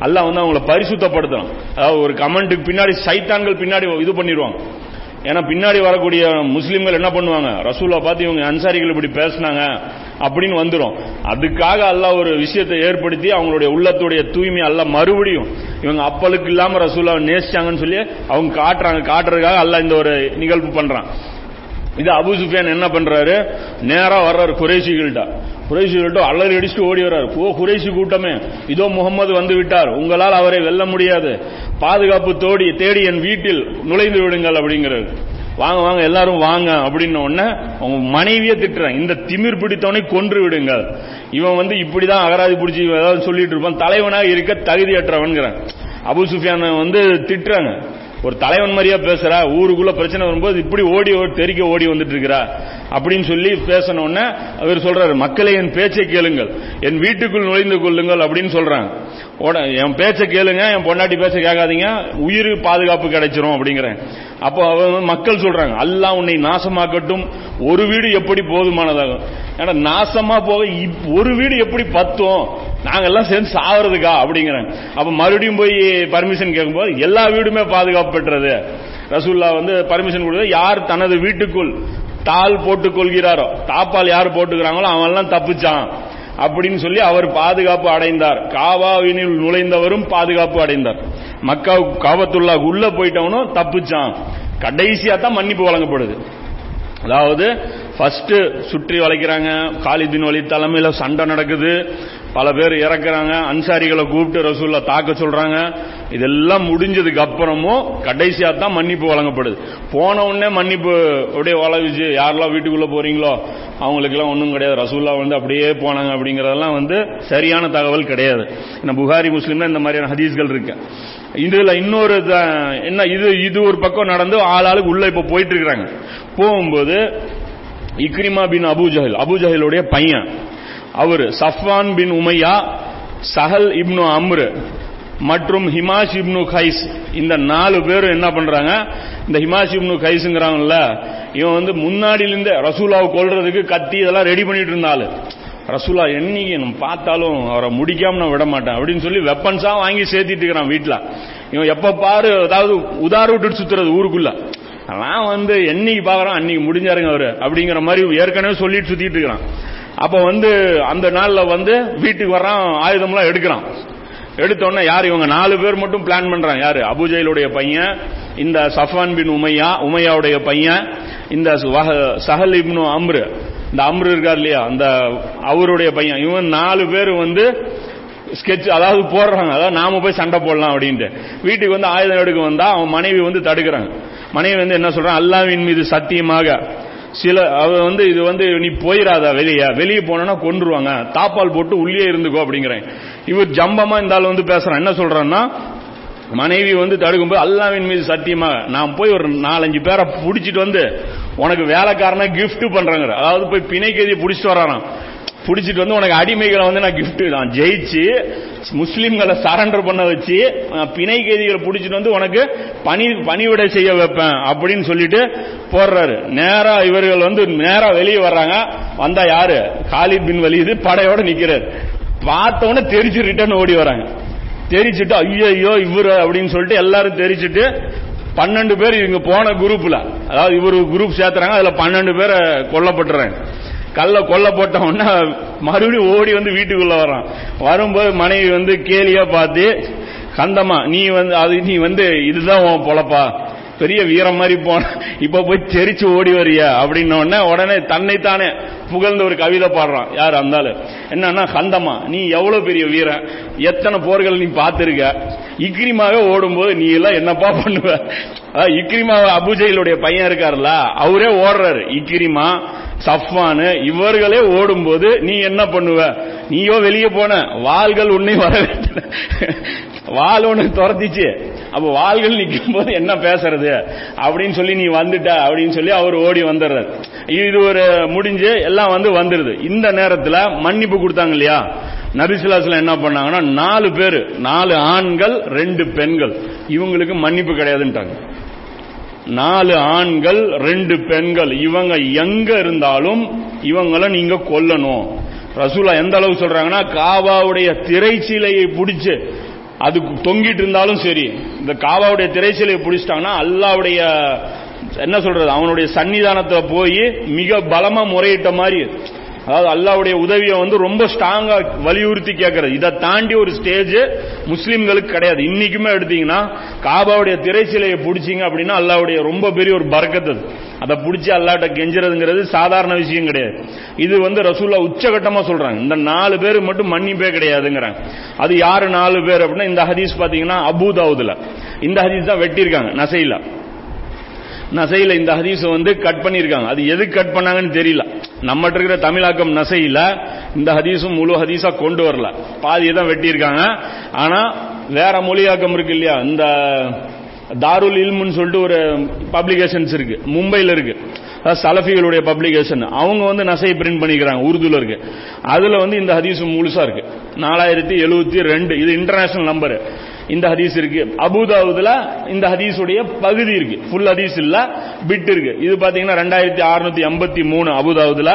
[SPEAKER 1] எல்லாம் வந்து அவங்கள பரிசுத்தப்படுத்தணும். அதாவது ஒரு கமெண்ட்டுக்கு பின்னாடி சைத்தான்கள் பின்னாடி இது பண்ணிடுவாங்க. ஏன்னா பின்னாடி வரக்கூடிய முஸ்லீம்கள் என்ன பண்ணுவாங்க? ரசூலா பார்த்து இவங்க அன்சாரிகள் இப்படி பேசினாங்க. அப்படின்னு வந்துடும் அதுக்காக அல்ல ஒரு விஷயத்தை ஏற்படுத்தி அவங்களுடைய உள்ளத்துடைய தூய்மை அல்ல மறுபடியும் இவங்க அப்பலுக்கு இல்லாம ரசூலாவை நேசிச்சாங்கன்னு சொல்லி அவங்க காட்டுறாங்க. காட்டுறதுக்காக அல்ல இந்த ஒரு நிகழ்வு பண்றான். இது அபு சுஃபியான் என்ன பண்றாரு? நேரா வர்றாரு குறைசிகள்கிட்ட குறைசிகள்கிட்ட அலறி அடிச்சுட்டு ஓடி வர்றாரு. ஓ குறைசி கூட்டமே. இதோ முகமது வந்து விட்டார். உங்களால் அவரை வெல்ல முடியாது. பாதுகாப்பு தோடி தேடி என் வீட்டில் நுழைந்து விடுங்கள் அப்படிங்கிறாரு. வாங்க வாங்க எல்லாரும் வாங்க அப்படின்ன உடனே அவங்க மனைவியே திட்டுறான். இந்த திமிர் பிடித்தவனை கொன்று விடுங்கள். இவன் வந்து இப்படிதான் அகராதி பிடிச்சி ஏதாவது சொல்லிட்டு இருப்பான். தலைவனாக இருக்க தகுதியற்றவன்கிறான் அபு சுஃபியான வந்து திட்டுறாங்க. ஒரு தலைவன் மாதிரியா பேசுறா. ஊருக்குள்ள பிரச்சனை வரும்போது இப்படி ஓடி தெறிக்க ஓடி வந்துட்டு இருக்கிறா. அப்படின்னு சொல்லி பேசணும்னா அவர் சொல்றாரு மக்களை என் பேச்சை கேளுங்கள். என் வீட்டுக்குள் நுழைந்து கொள்ளுங்கள் அப்படின்னு சொல்றாங்க. என் பேச்சை கேளுங்க என் பொண்டாட்டி பேச்சை கேட்காதீங்க உயிர் பாதுகாப்பு கிடைச்சிரும் அப்படிங்கிறேன். அப்போ அவங்க மக்கள் சொல்றாங்க அல்லா உன்னை நாசமாக்கட்டும். ஒரு வீடு எப்படி போதுமானதாகும் ஏன்னா நாசமா போக ஒரு வீடு எப்படி பத்தும்? நாங்கெல்லாம் சேர்ந்து சாவறதுக்கா அப்படிங்கிறாங்க அப்ப மறுபடியும் போய் பர்மிஷன் கேட்கும்போது எல்லா வீடுமே பாதுகாப்பு பெற்றது. ரசூல்லா வந்து பர்மிஷன் கொடுத்து யார் தனது வீட்டுக்குள் தாள் போட்டுக் கொள்கிறாரோ? தாப்பால் யார் போட்டுக்கிறாங்களோ அவன்லாம் தப்பிச்சான். அப்படின்னு சொல்லி அவர் பாதுகாப்பு அடைந்தார். காவாவினில் நுழைந்தவரும் பாதுகாப்பு அடைந்தார். மக்கா காவத்துள்ளா உள்ள போயிட்டவனும் தப்பிச்சான். கடைசியா தான் மன்னிப்பு வழங்கப்படுது. அதாவது ஃபர்ஸ்ட் சுற்றி வளைக்கிறாங்க. காலிதின் வழி தலைமையில சண்டை நடக்குது. பல பேர் இறக்குறாங்க அன்சாரிகளை கூப்பிட்டு ரசூல்ல தாக்க சொல்றாங்க. இதெல்லாம் முடிஞ்சதுக்கு அப்புறமும் கடைசியா தான் மன்னிப்பு வழங்கப்படுது. போன உடனே மன்னிப்பு அப்படியே வளவிச்சு யாரெல்லாம் வீட்டுக்குள்ள போறீங்களோ அவங்களுக்கெல்லாம் ஒன்றும் கிடையாது. ரசூல்லா வந்து அப்படியே போனாங்க அப்படிங்கறதெல்லாம் வந்து சரியான தகவல் கிடையாது. நம்ம புகாரி முஸ்லீம்ல இந்த மாதிரியான ஹதீஸ்கள் இருக்கு. இதுல இன்னொரு த- என்ன இது இது ஒரு பக்கம் நடந்து ஆளாளுக்கு உள்ள இப்ப போயிட்டு இருக்கிறாங்க. போகும்போது இக்ரிமா பின் அபு ஜஹல் அபு ஜஹிலுடைய பையன் அவர் சஃப்வான் பின் உமையா சஹல் இப்னு அம்ரு மற்றும் ஹிமாஷ் இப்னு கைஸ். இந்த நாலு பேரும் என்ன பண்றாங்க? இந்த ஹிமாஷ் இப்னு கைஸ்ங்கிறாங்கல்ல இவன் வந்து முன்னாடியிலிருந்து ரசூலாவை கொள்றதுக்கு கத்தி இதெல்லாம் ரெடி பண்ணிட்டு இருந்தாள் ரசூலா என்னைக்கு நம்ம பார்த்தாலும் அவரை முடிக்காம நான் விட மாட்டேன் அப்படின்னு சொல்லி வெப்பன்ஸா வாங்கி சேர்த்திட்டு இருக்கிறான் வீட்டுல இவன் எப்ப பாரு அதாவது உதார விட்டுட்டு சுத்துறது ஊருக்குள்ள. நான் வந்து என்னைக்கு பாக்குறான் அன்னைக்கு முடிஞ்சாருங்க அவரு அப்படிங்கிற மாதிரி ஏற்கனவே சொல்லிட்டு சுத்திட்டு இருக்கிறான். அப்ப வந்து அந்த நாள்ல வந்து வீட்டுக்கு வர்றான் ஆயுதம்லாம் எடுக்கிறான். எடுத்தோடனே யார் இவங்க? நாலு பேர் மட்டும் பிளான் பண்றான். யாரு? அபுஜைலுடைய பையன் இந்த சஃபான் பின் உமையா உமையாவுடைய பையன் இந்த சஹல் இப்னு அம்ரு. இந்த அம்ரு இருக்கார் இல்லையா? அந்த அவருடைய பையன். இவன் நாலு பேர் வந்து ஸ்கெட்ச் அதாவது போடுறாங்க. அதாவது நாம போய் சண்டை போடலாம் அப்படின்ட்டு. வீட்டுக்கு வந்து ஆயுதம் எடுக்க வந்தா அவன் மனைவி வந்து தடுக்கிறாங்க மனைவி வந்து என்ன சொல்றான்? அல்லாவின் மீது சத்தியமாக சில அவ வந்து இது வந்து நீ போயிடாதா வெளியே? வெளியே போனா கொண்டுருவாங்க தாப்பால் போட்டு உள்ளே இருந்துக்கோ அப்படிங்கிறேன். இவர் ஜம்பமா இந்த ஆள் வந்து பேசுறான். என்ன சொல்றான்னா மனைவி வந்து தடுக்கும் போது அல்லாவின் மீது சத்தியமாக நான் போய் ஒரு நாலஞ்சு பேரை புடிச்சிட்டு வந்து உனக்கு வேலைக்காரனா கிஃப்ட் பண்றாங்க அதாவது போய் பிணைக்கதியை புடிச்சிட்டு வரானாம். பிடிச்சிட்டு வந்து உனக்கு அடிமைகளை வந்து நான் கிஃப்ட் நான் ஜெயிச்சு முஸ்லீம்களை சரண்டர் பண்ண வச்சு பிணை கைதிகளை பிடிச்சிட்டு வந்து உனக்கு பணி பணிவிட செய்ய வைப்பேன் அப்படின்னு சொல்லிட்டு போடுறாரு. நேரா இவர்கள் வந்து நேரா வெளியே வர்றாங்க. வந்தா யாரு? காலித் பின் வலியுது படையோட நிக்கிறார். பார்த்த உடனே தெரிச்சு ரிட்டர்ன் ஓடி வராங்க. தெரிச்சுட்டு ஐயோ இவரு அப்படின்னு சொல்லிட்டு எல்லாரும் தெரிச்சுட்டு பன்னெண்டு பேர் இவங்க போன குரூப்ல அதாவது இவரு குரூப் சேர்த்துறாங்க அதுல பன்னெண்டு பேர் கொல்லப்பட்டுறாங்க. கல்ல கொல்ல போட்ட உடனே மறுபடியும் ஓடி வந்து வீட்டுக்குள்ள வரான். வரும்போது மனைவி வந்து கேலியா பார்த்து கந்தமா நீ வந்து அது நீ வந்து இதுதான் உன் பொழப்பா? பெரிய வீரம் மாதிரி போன இப்ப போய் தெரிச்சு ஓடி வரியா? அப்படின்ன உடனே தன்னைத்தானே புகழ்ந்த ஒரு கவிதை பாடுறான். யார் அந்தாலும் என்னன்னா கந்தமா நீ எவ்வளவு பெரிய வீரன்? எத்தனை போர்கள் நீ பார்த்திருக்க? இக்ரிமாக ஓடும்போது நீ எல்லாம் என்னப்பா பண்ணுவ? இக்ரிமா அபுஜையிலுடைய பையன் இருக்காருல்ல அவரே ஓடுறாரு. இக்ரிமா சஃப்வானு இவர்களே ஓடும்போது நீ என்ன பண்ணுவ? நீயோ வெளியே போன. வாள்கள் உன்னை வர வாள் ஒண்ணு துரத்திச்சு. அப்ப வாள்கள் நிற்கும் போது என்ன பேசுறது? அப்படின்னு சொல்லி நீ வந்துட்ட அப்படின்னு சொல்லி அவர் ஓடி வந்துடுறாரு. இது ஒரு முடிஞ்சு எல்லாம் வந்து வந்துருது. இந்த நேரத்துல மன்னிப்பு கொடுத்தாங்க இல்லையா? நபிசுல்லாஸ்ல என்ன பண்ணாங்கன்னா நாலு பேர் நாலு ஆண்கள் ரெண்டு பெண்கள். இவங்களுக்கு மன்னிப்பு கிடையாதுன்ட்டாங்க. நாலு ஆண்கள் ரெண்டு பெண்கள். இவங்க எங்க இருந்தாலும் இவங்களை நீங்க கொல்லணும். ரசூலா எந்த அளவு சொல்றாங்கன்னா காபாவுடைய திரைச்சீலையை பிடிச்சு அது தொங்கிட்டு இருந்தாலும் சரி இந்த காபாவுடைய திரைச்சீலையை பிடிச்சிட்டாங்கன்னா அல்லாவுடைய என்ன சொல்றது அவனுடைய சன்னிதானத்துல போய் மிக பலமா முறையிட்ட மாதிரி அதாவது அல்லாவுடைய உதவியை வந்து ரொம்ப ஸ்ட்ராங்கா வலியுறுத்தி கேட்கறது. இதை தாண்டி ஒரு ஸ்டேஜ் முஸ்லீம்களுக்கு கிடையாது. இன்னைக்குமே எடுத்தீங்கன்னா காபாவுடைய திரைச்சிலையை பிடிச்சிங்க அப்படின்னா அல்லாவுடைய ரொம்ப பெரிய ஒரு பறக்கத்து அதை. பிடிச்சி அல்லாட்ட கெஞ்சுறதுங்கிறது சாதாரண விஷயம் கிடையாது. இது வந்து ரசூல்லா உச்சகட்டமா சொல்றாங்க. இந்த நாலு பேர் மட்டும் மன்னிப்பே கிடையாதுங்கிறாங்க. அது யாரு நாலு பேர் அப்படின்னா இந்த ஹதீஸ் பாத்தீங்கன்னா அபூதாவுதுல இந்த ஹதீஸ் தான் வெட்டியிருக்காங்க நசையில. நசையில இந்த ஹதீஸ் வந்து கட் பண்ணிருக்காங்க அது எதுக்கு கட் பண்ணாங்கன்னு தெரியல. நம்மகிட்ட இருக்கிற தமிழாக்கம் நசையில இந்த ஹதீஸும் முழு ஹதீஸா கொண்டு வரல. பாதியை தான் வெட்டியிருக்காங்க. ஆனா வேற மொழியாக்கம் இருக்கு இல்லையா? இந்த தாருல் இல்முன்னு சொல்லிட்டு ஒரு பப்ளிகேஷன்ஸ் இருக்கு. மும்பையில் இருக்கு. சலஃபிகளுடைய பப்ளிகேஷன் அவங்க வந்து நசை பிரிண்ட் பண்ணிக்கிறாங்க உருதுல இருக்கு. அதுல வந்து இந்த ஹதீஸ் முழுசா இருக்கு. நாலாயிரத்தி எழுபத்தி ரெண்டு. இது இன்டர்நேஷனல் நம்பர் இந்த ஹதீஸ் இருக்கு. அபுதாவுதுல இந்த ஹதீஸுடைய பகுதி இருக்கு. ஃபுல் ஹதீஸ் இல்ல பிட் இருக்கு. இது பாத்தீங்கன்னா ரெண்டாயிரத்தி அறுநூத்தி எண்பத்தி மூணு அபுதாவுதுல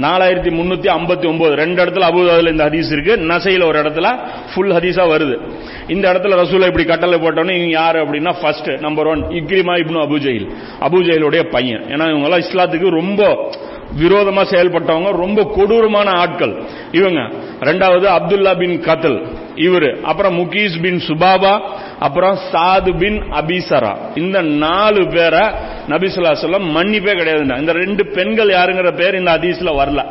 [SPEAKER 1] நாலாயிரத்தி முன்னூத்தி ஐம்பத்தி ஒன்பது. ரெண்டு இடத்துல அபுதாவுதுல இந்த ஹதீஸ் இருக்கு. நசையில ஒரு இடத்துல ஃபுல் ஹதீஸா வருது. இந்த இடத்துல ரசூலா இப்படி கட்டளை போட்டோன்னு இவங்க யாரு அப்படின்னா first number one Ikrimah ibn Abu Jahl அபுஜெயிலுடைய பையன். ஏன்னா இவங்க எல்லாம் இஸ்லாத்துக்கு ரொம்ப விரோதமா செயல்பட்டவங்க ரொம்ப கொடூரமான ஆட்கள். இவங்க. ரெண்டாவது அப்துல்லா பின் கத்தல். இவரு. அப்புறம் முகீஷ் பின் சுபாபா அப்புறம் சாது பின் அபிசரா. இந்த நாலு பேரை நபிசுல்லா சொல்லம் மன்னிப்பே கிடையாது இந்த ரெண்டு பெண்கள் யாருங்கிற பேர் இந்த ஹதீஸ்ல வரல.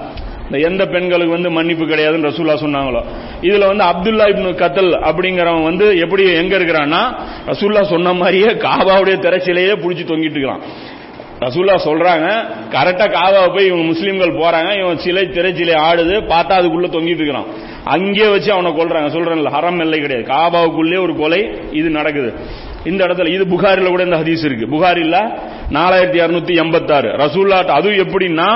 [SPEAKER 1] இந்த எந்த பெண்களுக்கு வந்து மன்னிப்பு கிடையாதுன்னு ரசூல்லா சொன்னாங்களோ. இதுல வந்து அப்துல்லா இப்னு கத்தல் அப்படிங்கிறவன் வந்து எப்படி எங்க இருக்கிறான்னா ரசூல்லா சொன்ன மாதிரியே காபாவுடைய திரைச்சிலையே புடிச்சு தொங்கிட்டு இருக்கிறான். ரசூல்லா சொல்றாங்க கரெக்டா காவா போய் இவங்க முஸ்லீம்கள் போறாங்க இவன் சிலை திரைச்சிலை ஆடுது பார்த்தா அதுக்குள்ள தொங்கிட்டு இருக்கிறான். அங்கே வச்சு அவனை கொள்றாங்க சொல்றேன்ல ஹரம் எல்லை கிடையாது. காபாவுக்குள்ளே ஒரு கொலை இது நடக்குது. இந்த இடத்துல இது புகாரில கூட இந்த ஹதீஸ் இருக்கு. புகாரில நாலாயிரத்தி அறுநூத்தி எண்பத்தாறு. ரசூல்லா அதுவும் எப்படின்னா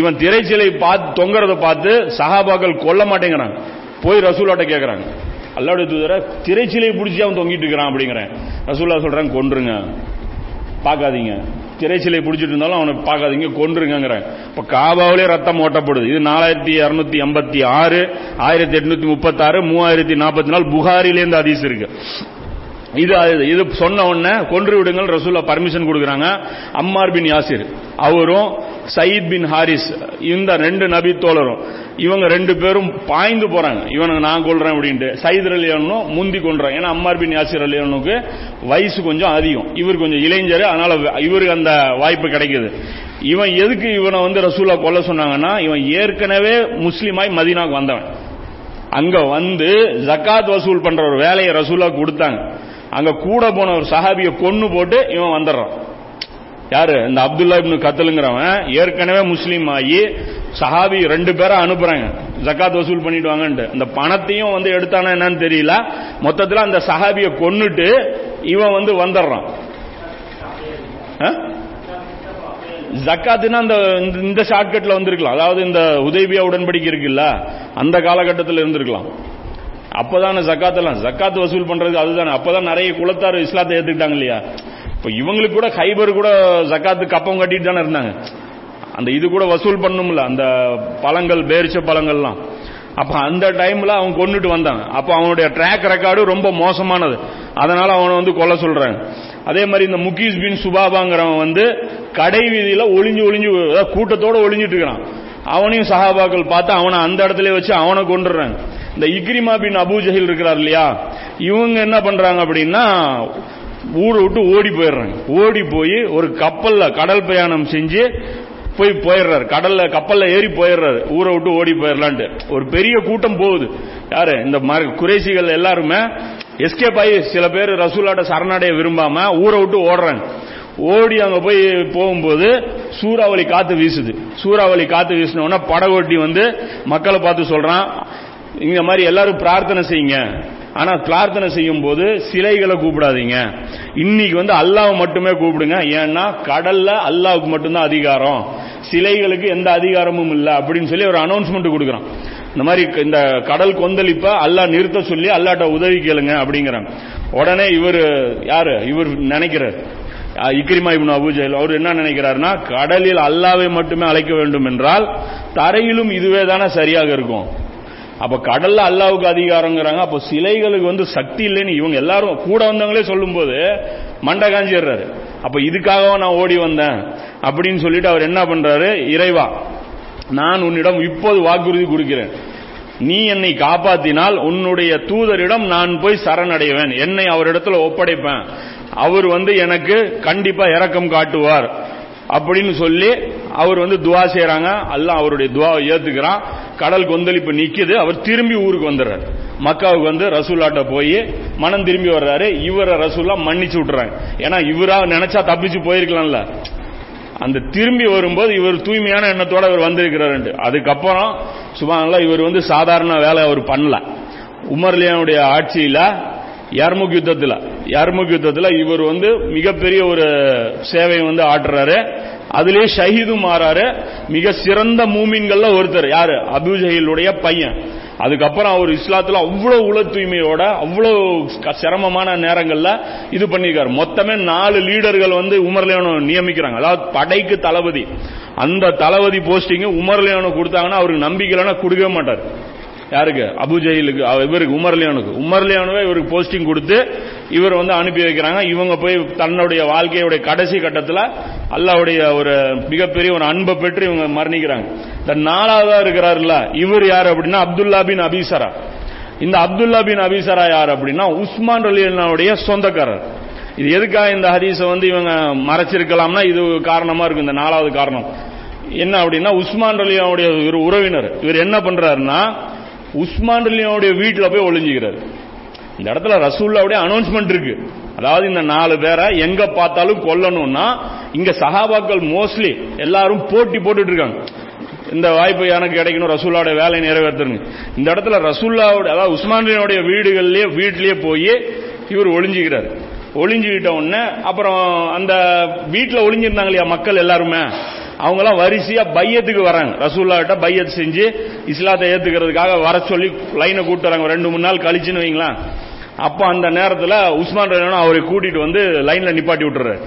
[SPEAKER 1] இவன் திரைச்சிலை பார்த்து தொங்குறத பார்த்து சஹாபாக்கள் கொல்ல மாட்டேங்கிறாங்க. போய் ரசூலாட்ட கேட்கறாங்க அல்லாவுடைய தூதர திரைச்சிலையை பிடிச்சி அவன் தொங்கிட்டு இருக்கிறான் அப்படிங்கிறேன். ரசூல்லா சொல்றாங்க கொன்றுங்க. பார்க்காதீங்க. திரைச்சிலை பிடிச்சிட்டு இருந்தாலும் அவனை பார்க்காதீங்க கொன்றுங்கிறேன் இப்போ காபாவிலே ரத்தம் ஓட்டப்படுது. இது நாலாயிரத்தி இரநூத்தி எண்பத்தி ஆறு ஆயிரத்தி எட்நூத்தி முப்பத்தாறு மூவாயிரத்தி நாற்பத்தி நாலு புகாரிலேருந்து இந்த அதிசு இருக்கு. இது இது சொன்ன உடனே கொன்று விடுங்கள் ரசூல்லா பர்மிஷன் கொடுக்குறாங்க. அம்மார் பின் யாசிர் அவரும் சயீத் பின் ஹாரிஸ் இந்த ரெண்டு நபி தோழரும் இவங்க ரெண்டு பேரும் பாய்ந்து போறாங்க. இவனுக்கு நான் கொள்றேன் அப்படின்ட்டு. சயீத் அலியனும் முந்தி கொள்றான் ஏன்னா அம்மார் பின் யாசிர் அலியானுக்கு வயசு கொஞ்சம் அதிகம். இவர் கொஞ்சம் இளைஞர் அதனால இவருக்கு அந்த வாய்ப்பு கிடைக்குது. இவன் எதுக்கு இவனை வந்து ரசூலா கொல்ல சொன்னாங்கன்னா இவன் ஏற்கனவே முஸ்லீமாய் மதீனாக்கு வந்தவன். அங்க வந்து ஜக்காத் வசூல் பண்ற ஒரு வேலையை ரசூலா கொடுத்தாங்க. அங்க கூட போன ஒரு சஹாபிய கொன்னு போட்டு இவன் வந்துடுறான். யாரு? இந்த அப்துல்லா இப்னு கத்தலுங்கிறவன் ஏற்கனவே முஸ்லீம் ஆகி சஹாபி ரெண்டு பேரை அனுப்புறாங்க. ஜக்காத் வசூல் பண்ணிடுவாங்கன்ட்டு. அந்த பணத்தையும் வந்து எடுத்தானா என்னன்னு தெரியல. மொத்தத்தில் அந்த சஹாபிய கொன்னுட்டு இவன் வந்து வந்துடுறான். ஜக்காத்துனா அந்த இந்த ஷார்ட்கட்ல வந்திருக்கலாம். அதாவது இந்த உதவியா உடன்படிக்கை இருக்குல்ல அந்த காலகட்டத்தில் இருந்திருக்கலாம். அப்பதானே ஜக்காத்தெல்லாம் ஜக்காத் வசூல் பண்றது அதுதானே. அப்பதான் நிறைய குலத்தார் இஸ்லாத்தை ஏத்துக்கிட்டாங்க இல்லையா? இப்ப இவங்களுக்கு கூட ஹைபர் கூட ஜக்காத்து கப்பம் கட்டிட்டு தானே இருந்தாங்க. அந்த இது கூட வசூல் பண்ணும்ல அந்த பழங்கள் பேரிச்ச பழங்கள்லாம். அப்ப அந்த டைம்ல அவன் கொண்டுட்டு வந்தாங்க அப்ப அவனுடைய ட்ராக் ரெக்கார்டு ரொம்ப மோசமானது. அதனால அவனை வந்து கொல்ல சொல்றாங்க. அதே மாதிரி இந்த முகீஸ் பின் சுபாபாங்கிறவன் வந்து கடை வீதியில ஒளிஞ்சு ஒளிஞ்சு கூட்டத்தோட ஒளிஞ்சிட்டு இருக்கிறான். அவனையும் சஹாபாக்கள் பார்த்து அவனை அந்த இடத்துல வச்சு அவனை கொண்டுறாங்க இந்த இக்ரிமா பின் அபு இருக்கிறார் இல்லையா? இவங்க என்ன பண்றாங்க அப்படின்னா ஊரை விட்டு ஓடி போயிடுறாங்க. ஓடி போய் ஒரு கப்பல்ல கடல் பிரயாணம் செஞ்சு போய் போயிடுறாரு. கடல்ல கப்பல்ல ஏறி போயிடுறாரு. ஊரை விட்டு ஓடி போயிடலான்ட்டு. ஒரு பெரிய கூட்டம் போகுது. யாரு? இந்த குறைசிகள் எல்லாருமே எஸ்கேப் ஆகி சில பேர் ரசூலாட்ட சரணடைய விரும்பாம ஊரை விட்டு ஓடுறாங்க. ஓடி அங்க போய் போகும்போது சூறாவளி காத்து வீசுது. சூறாவளி காத்து வீசினோன்னா படகோட்டி வந்து மக்களை பார்த்து சொல்றான் இந்த மாதிரி எல்லாரும் பிரார்த்தனை செய்யுங்க. ஆனா பிரார்த்தனை செய்யும் போது சிலைகளை கூப்பிடாதீங்க. இன்னைக்கு வந்து அல்லாவை மட்டுமே கூப்பிடுங்க. ஏன்னா கடல்ல அல்லாவுக்கு மட்டும்தான் அதிகாரம். சிலைகளுக்கு எந்த அதிகாரமும் இல்லை அப்படின்னு சொல்லி ஒரு அனௌன்ஸ்மெண்ட் கொடுக்குறான். இந்த மாதிரி இந்த கடல் கொந்தளிப்ப அல்லா நிறுத்த சொல்லி அல்லாட்ட உதவி கேளுங்க அப்படிங்கிறாங்க உடனே இவர் யாரு? இவர் நினைக்கிறார். இக்ரிமா இப்னு அபுஜஹல் அவர் என்ன நினைக்கிறாருன்னா கடலில் அல்லாவை மட்டுமே அழைக்க வேண்டும் என்றால் தரையிலும் இதுவே தானே சரியாக இருக்கும். அப்ப கடல்ல அல்லாவுக்கு அதிகாரங்கிறாங்க. அப்ப சிலைகளுக்கு வந்து சக்தி இல்லைன்னு இவங்க எல்லாரும் கூட வந்தவங்களே சொல்லும் போது மண்டை காஞ்சிடுறாரு. அப்ப இதுக்காகவா நான் ஓடி வந்தேன் அப்படின்னு சொல்லிட்டு அவர் என்ன பண்றாரு? இறைவா நான் உன்னிடம் இப்போது வாக்குறுதி கொடுக்கிறேன். நீ என்னை காப்பாத்தினால் உன்னுடைய தூதரிடம் நான் போய் சரணடைவேன். என்னை அவரிடத்துல ஒப்படைப்பேன். அவர் வந்து எனக்கு கண்டிப்பா இரக்கம் காட்டுவார். அப்படின்னு சொல்லி அவர் வந்து துவா செய்யறாங்க எல்லாம் அவருடைய துவாவை ஏத்துக்கிறான். கடல் கொந்தளிப்பு நிக்குது. அவர் திரும்பி ஊருக்கு வந்துடுறாரு. மக்காவுக்கு வந்து ரசூல்லாட்ட போய் மனம் திரும்பி வர்றாரு. இவரை ரசூல்லா மன்னிச்சு விட்டுறாங்க. ஏன்னா இவரா நினைச்சா தப்பிச்சு போயிருக்கலாம்ல. அந்த திரும்பி வரும்போது இவர் தூய்மையான எண்ணத்தோட அவர் வந்திருக்கிறாரு அதுக்கப்புறம் சுபான்ல இவர் வந்து சாதாரண வேலை அவர் பண்ணல. உமர்லியானுடைய ஆட்சியில யர்முக் யுத்தத்தில்? யர்முக் யுத்தத்தில்? இவர் வந்து மிகப்பெரிய ஒரு சேவையை வந்து ஆட்டுறாரு அதுலயே ஷஹீதும் மாறாரு மிக சிறந்த மூமின்கள்ல ஒருத்தர். யாரு? அபுஜஹிலுடைய பையன். அதுக்கப்புறம் அவர் இஸ்லாத்துல அவ்வளவு உள தூய்மையோட அவ்வளவு சிரமமான நேரங்கள்ல இது பண்ணிருக்காரு மொத்தமே நாலு லீடர்கள் வந்து உமர்லேனோ நியமிக்கிறாங்க. அதாவது படைக்கு தளபதி. அந்த தளபதி போஸ்டிங் உமர்லேனோ கொடுத்தாங்கன்னா அவருக்கு நம்பிக்கை கொடுக்கவே மாட்டார். யாருக்கு? அபுஜெயிலுக்கு இவருக்கு உமர்லியானுக்கு உமர்லியானுவே இவருக்கு போஸ்டிங் கொடுத்து இவர் வந்து அனுப்பி வைக்கிறாங்க. இவங்க போய் தன்னுடைய வாழ்க்கையுடைய கடைசி கட்டத்தில் அல்லாவுடைய ஒரு மிகப்பெரிய ஒரு அன்பை பெற்று இவங்க மரணிக்கிறாங்க. இந்த நாலாவதா இருக்கிறாருல்ல இவர் யார் அப்படின்னா அப்துல்லா பின் அபிசரா இந்த அப்துல்லா பின் அபிசரா யார் அப்படின்னா உஸ்மான் ரலியல்லாவுடைய சொந்தக்காரர். இது எதுக்காக இந்த ஹதீஸை வந்து இவங்க மறைச்சிருக்கலாம்னா இது காரணமா இருக்கும் இந்த நாலாவது காரணம். என்ன அப்படின்னா உஸ்மான் ரலியாவுடைய ஒரு உறவினர் இவர் என்ன பண்றாருன்னா உஸ்மான் வீட்டில் போய் ஒளிஞ்சுக்கிறார். இந்த இடத்துல ரசூல்லாவுடைய அனௌன்ஸ்மெண்ட் இருக்கு. அதாவது இந்த நாலு பேரை எங்க பார்த்தாலும் கொல்லணும்னா இங்க சஹாபாக்கள் மோஸ்ட்லி எல்லாரும் போட்டி போட்டுட்டு இருக்காங்க இந்த வாய்ப்பு எனக்கு கிடைக்கணும் ரசூல்லாவுடைய வேலையை நிறைவேற்றுங்க இந்த இடத்துல ரசூல்லாவுடைய அதாவது உஸ்மானியனுடைய வீடுகள்லயே வீட்லயே போய் இவர் ஒளிஞ்சுக்கிறார். ஒளிஞ்சுக்கிட்ட உடனே அப்புறம் அந்த வீட்டில் ஒளிஞ்சிருந்தாங்க இல்லையா மக்கள் எல்லாருமே? அவங்களாம் வரிசையா பையத்துக்கு வராங்க. ரசூல்லாட்ட பையத் செஞ்சு இஸ்லாத்தை ஏத்துக்கிறதுக்காக வர சொல்லி லைனை கூட்டு வராங்க. ரெண்டு மூணு நாள் கழிச்சுன்னு வைங்களா? அப்ப அந்த நேரத்தில் உஸ்மான் ரலியல்லாஹு அவரை கூட்டிட்டு வந்து லைன்ல நிப்பாட்டி விட்டுறாரு.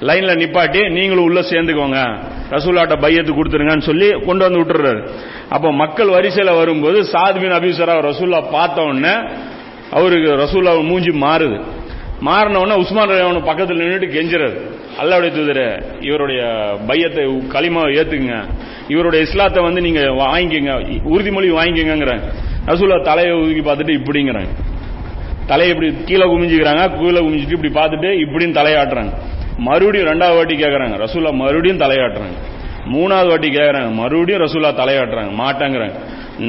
[SPEAKER 1] லைன்ல நிப்பாட்டி நீங்களும் உள்ள சேர்ந்துக்கோங்க. ரசூல்லாட்ட பையத்து கொடுத்துருங்கன்னு சொல்லி கொண்டு வந்து விட்டுறாரு. அப்போ மக்கள் வரிசையில வரும்போது சாத் பின் அபிசரா ரசூல்லா பார்த்த உடனே அவருக்கு ரசூல்லா மூஞ்சி மாறுது. மாறினவொடனே உஸ்மான் ரலியல்லாஹு பக்கத்தில் நின்றுட்டு கெஞ்சுறாரு. அல்லாவுடைய தூதர இவருடைய பையத்தை களிமாவை ஏத்துக்குங்க இவருடைய இஸ்லாத்தை வந்து நீங்க வாங்கிக்கங்க. உறுதிமொழி வாங்கிக்கங்கிறாங்க ரசூலா தலையை ஒதுக்கி பார்த்துட்டு இப்படிங்கிறாங்க தலையை இப்படி கீழே குமிஞ்சுக்கிறாங்க கீழே குமிஞ்சிட்டு இப்படி பார்த்துட்டு இப்படின்னு தலையாட்டுறாங்க. மறுபடியும் ரெண்டாவது வாட்டி கேட்கறாங்க ரசூலா மறுபடியும் தலையாட்டுறாங்க. மூணாவது வாட்டி கேட்கறாங்க மறுபடியும் ரசூலா தலையாட்டுறாங்க. மாட்டாங்கிறாங்க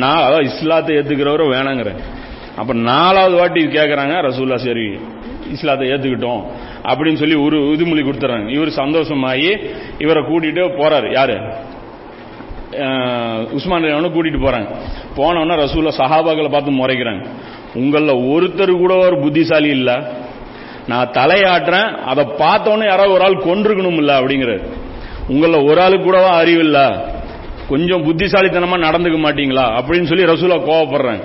[SPEAKER 1] நான் அதாவது இஸ்லாத்தை ஏத்துக்கிறவரை வேணாங்கிறேன். அப்ப நாலாவது வாட்டி கேட்கறாங்க ரசூல்லா சரி. இஸ்லாத்தை ஏத்துக்கிட்டோம் அப்படின்னு சொல்லி ஒரு உறுதிமொழி கொடுத்துறாங்க. இவர் சந்தோஷமாயி இவரை கூட்டிட்டு போறாரு. யாரு? அஹ் உஸ்மான் ரலியல்லாஹு கூட்டிட்டு போறாங்க. போனவொன்னே ரசூல சஹாபாக்களை பார்த்து முறைக்கிறாங்க. உங்கள ஒருத்தர் கூட ஒரு புத்திசாலி இல்ல. நான் தலையாட்டுறேன். அதை பார்த்தோன்னே யாராவது ஒரு ஆள் கொண்டிருக்கணும் இல்ல அப்படிங்கிறாரு. உங்கள ஒரு ஆளுக்கு கூடவா அறிவு இல்ல? கொஞ்சம் புத்திசாலித்தனமா நடந்துக்க மாட்டீங்களா? அப்படின்னு சொல்லி ரசூலா கோவப்படுறாங்க.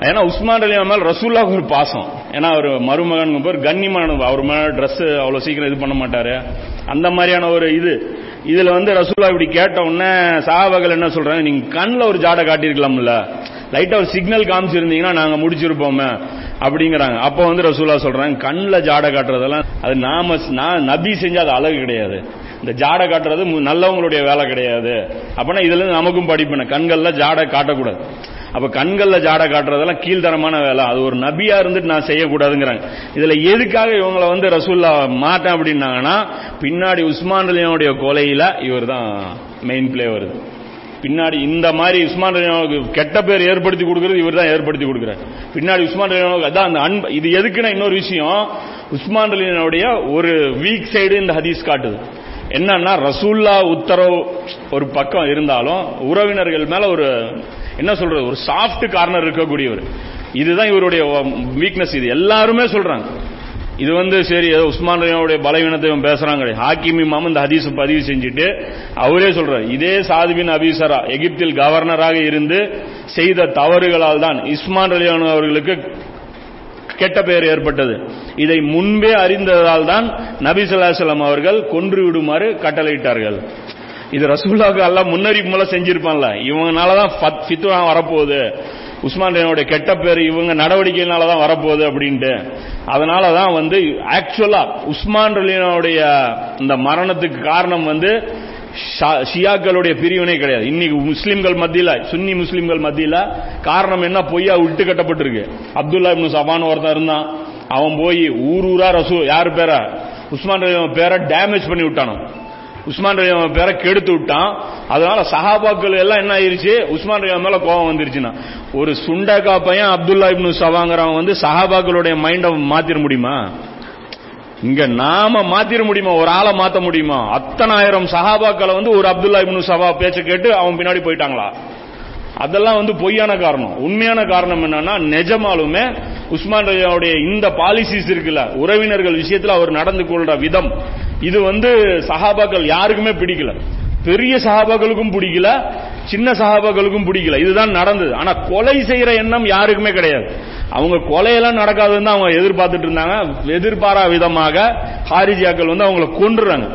[SPEAKER 1] ஏன்னா உஸ்மான் அலி மேல் ரசூல்லாவுக்கு ஒரு பாசம். ஏன்னா அவர் மருமகன் பேர் கண்ணியமான அவர் மேல ட்ரெஸ் அவ்வளவு சீக்கிரம் இது பண்ண மாட்டாரு. அந்த மாதிரியான ஒரு இது. இதுல வந்து ரசூல்லா இப்படி கேட்ட உடனே சாபாக்கள் என்ன சொல்றாங்க? நீங்க கண்ணில் ஒரு ஜாடை காட்டியிருக்கலாம்ல. லைட்டா ஒரு சிக்னல் காமிச்சிருந்தீங்கன்னா நாங்க முடிச்சிருப்போமே அப்படிங்கிறாங்க. அப்ப வந்து ரசூல்லா சொல்றாங்க கண்ணில் ஜாடை காட்டுறதெல்லாம் அது நாம நான் நபி செஞ்சா அது அழகு கிடையாது. இந்த ஜாடை காட்டுறது மு- நல்லவங்களுடைய வேலை கிடையாது. அப்படின்னா இதுல இருந்து நமக்கும் படிப்பின கண்கள்ல ஜாடை காட்டக்கூடாது. அப்ப கண்கள்ல ஜாடை காட்டுறதெல்லாம் கீழ்த்தரமான வேலை. அது ஒரு நபியா இருந்துட்டு நான் செய்யக்கூடாதுங்கிறாங்க. இதுல எதுக்காக இவங்களை வந்து ரசூல்லா மாட்டேன் அப்படின்னாங்கன்னா பின்னாடி உஸ்மான் ரலியாவுடைய கொலையில இவர் தான் மெயின் பிளே வருது பின்னாடி இந்த மாதிரி உஸ்மான் ரலியாவுக்கு கெட்ட பேர் ஏற்படுத்தி கொடுக்கறது இவர் தான் ஏற்படுத்தி கொடுக்குறாரு. பின்னாடி உஸ்மான் ரலியாவுக்கு அதான் அந்த அன்பு. இது எதுக்குன்னா இன்னொரு விஷயம் உஸ்மான் ரலியனுடைய ஒரு வீக் சைடு இந்த ஹதீஸ் காட்டுது. என்னன்னா ரசூல்லா உத்தரவு ஒரு பக்கம் இருந்தாலும் உறவினர்கள் மேல ஒரு என்ன சொல்றது? ஒரு சாஃப்ட் கார்னர் இருக்கக்கூடியவர். இதுதான் இவருடைய வீக்னஸ் இது எல்லாருமே சொல்றாங்க. இது வந்து சரி உஸ்மான் ரலியாவுடைய பலவீனத்தை பேசுறாங்க ஹாக்கி இமாம் இந்த ஹதீஸ் பதிவு செஞ்சுட்டு அவரே சொல்றாரு இதே சாதுபின் அபிசரா எகிப்தில் கவர்னராக இருந்து செய்த தவறுகளால் தான் இஸ்மான் ரலியான் அவர்களுக்கு கெட்ட பெயர் ஏற்பட்டது. இதை முன்பே அறிந்ததால் தான் நபி ஸல்லல்லாஹு அவர்கள் கொன்று விடுமாறு கட்டளையிட்டார்கள். இது ரசூல்லாவுக்கு எல்லாம் முன்னறிப்பு மூலம் செஞ்சிருப்பான்ல. இவங்கனால தான் ஃபித்வா வரப்போகுது. உஸ்மான் கெட்ட பேர் இவங்க நடவடிக்கையினால தான் வரப்போகுது அப்படின்ட்டு. அதனால தான் வந்து ஆக்சுவலா உஸ்மான் ரலியனுடைய இந்த மரணத்துக்கு காரணம் வந்து ஷா- ஷியாக்களுடைய பிரிவினை கிடையாது. இன்னைக்கு முஸ்லிம்கள் மத்தியில சுன்னி முஸ்லிம்கள் மத்தியில காரணம் என்ன? பொய்யா விட்டு கட்டப்பட்டிருக்கு. அப்துல்லா இப்னு சபான் ஒருத்தன் இருந்தான். அவன் போய் ஊர் ஊரா ரசூ யார் பேரா? உஸ்மான் பேரை டேமேஜ் பண்ணி விட்டானோ? உஸ்மான் ரலி பேரை கெடுத்து விட்டான். அதனால சஹாபாக்கள் எல்லாம் என்ன ஆயிருச்சு? உஸ்மான் ரயா மேல கோபம் வந்துருச்சுன்னா. ஒரு சுண்டக்கா பையன் அப்துல்லா இப்னு சவாங்கிறவன் வந்து சஹாபாக்களுடைய மைண்டை மாத்திர முடியுமா? இங்க நாம மாத்திர முடியுமா? ஒரு ஆளை மாத்த முடியுமா? அத்தனாயிரம் சஹாபாக்களை வந்து ஒரு அப்துல்லா இப்னு சவா பேச்ச கேட்டு அவன் பின்னாடி போயிட்டாங்களா? அதெல்லாம் வந்து பொய்யான காரணம். உண்மையான காரணம் என்னன்னா நிஜமாலுமே உஸ்மான் ரஜாவுடைய இந்த பாலிசிஸ் இருக்குல்ல உறவினர்கள் விஷயத்தில் அவர் நடந்து கொள்ற விதம் இது வந்து சஹாபாக்கள் யாருக்குமே பிடிக்கல. பெரிய சகாபாக்களுக்கும் பிடிக்கல சின்ன சகாபாக்களுக்கும் பிடிக்கல. இதுதான் நடந்தது. ஆனா கொலை செய்யற எண்ணம் யாருக்குமே கிடையாது. அவங்க கொலையெல்லாம் நடக்காதுன்னு அவங்க எதிர்பார்த்துட்டு இருந்தாங்க. எதிர்பாரா விதமாக ஹாரிஜியாக்கள் வந்து அவங்கள கொன்றுறாங்க.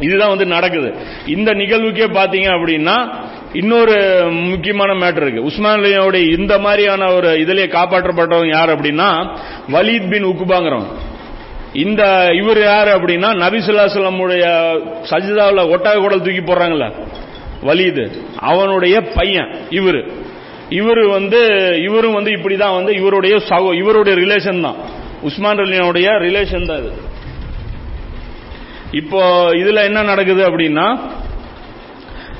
[SPEAKER 1] இதுதான் வந்து நடக்குது. இந்த நிகழ்வுக்கே பாத்தீங்க அப்படின்னா இன்னொரு முக்கியமான மேட்டர் இருக்கு. உஸ்மான் இந்த மாதிரியான ஒரு இதிலே காப்பாற்றப்பட்டவங்க யார் அப்படின்னா வலீத் பின் உக்குபாங்கிறவங்க இந்த இவர் யாரு அப்படின்னா நபிசுல்லாசல்லமுடைய சஜிதாவில் ஒட்டக குடல் தூக்கி போடுறாங்கல்ல? வலிது. அவனுடைய பையன் இவரு. இவரு வந்து இவரும் வந்து இப்படிதான் வந்து இவருடைய சகோ இவருடைய ரிலேஷன் தான். உஸ்மான் ரலியனுடைய ரிலேஷன் தான் இது. இப்போ இதுல என்ன நடக்குது அப்படின்னா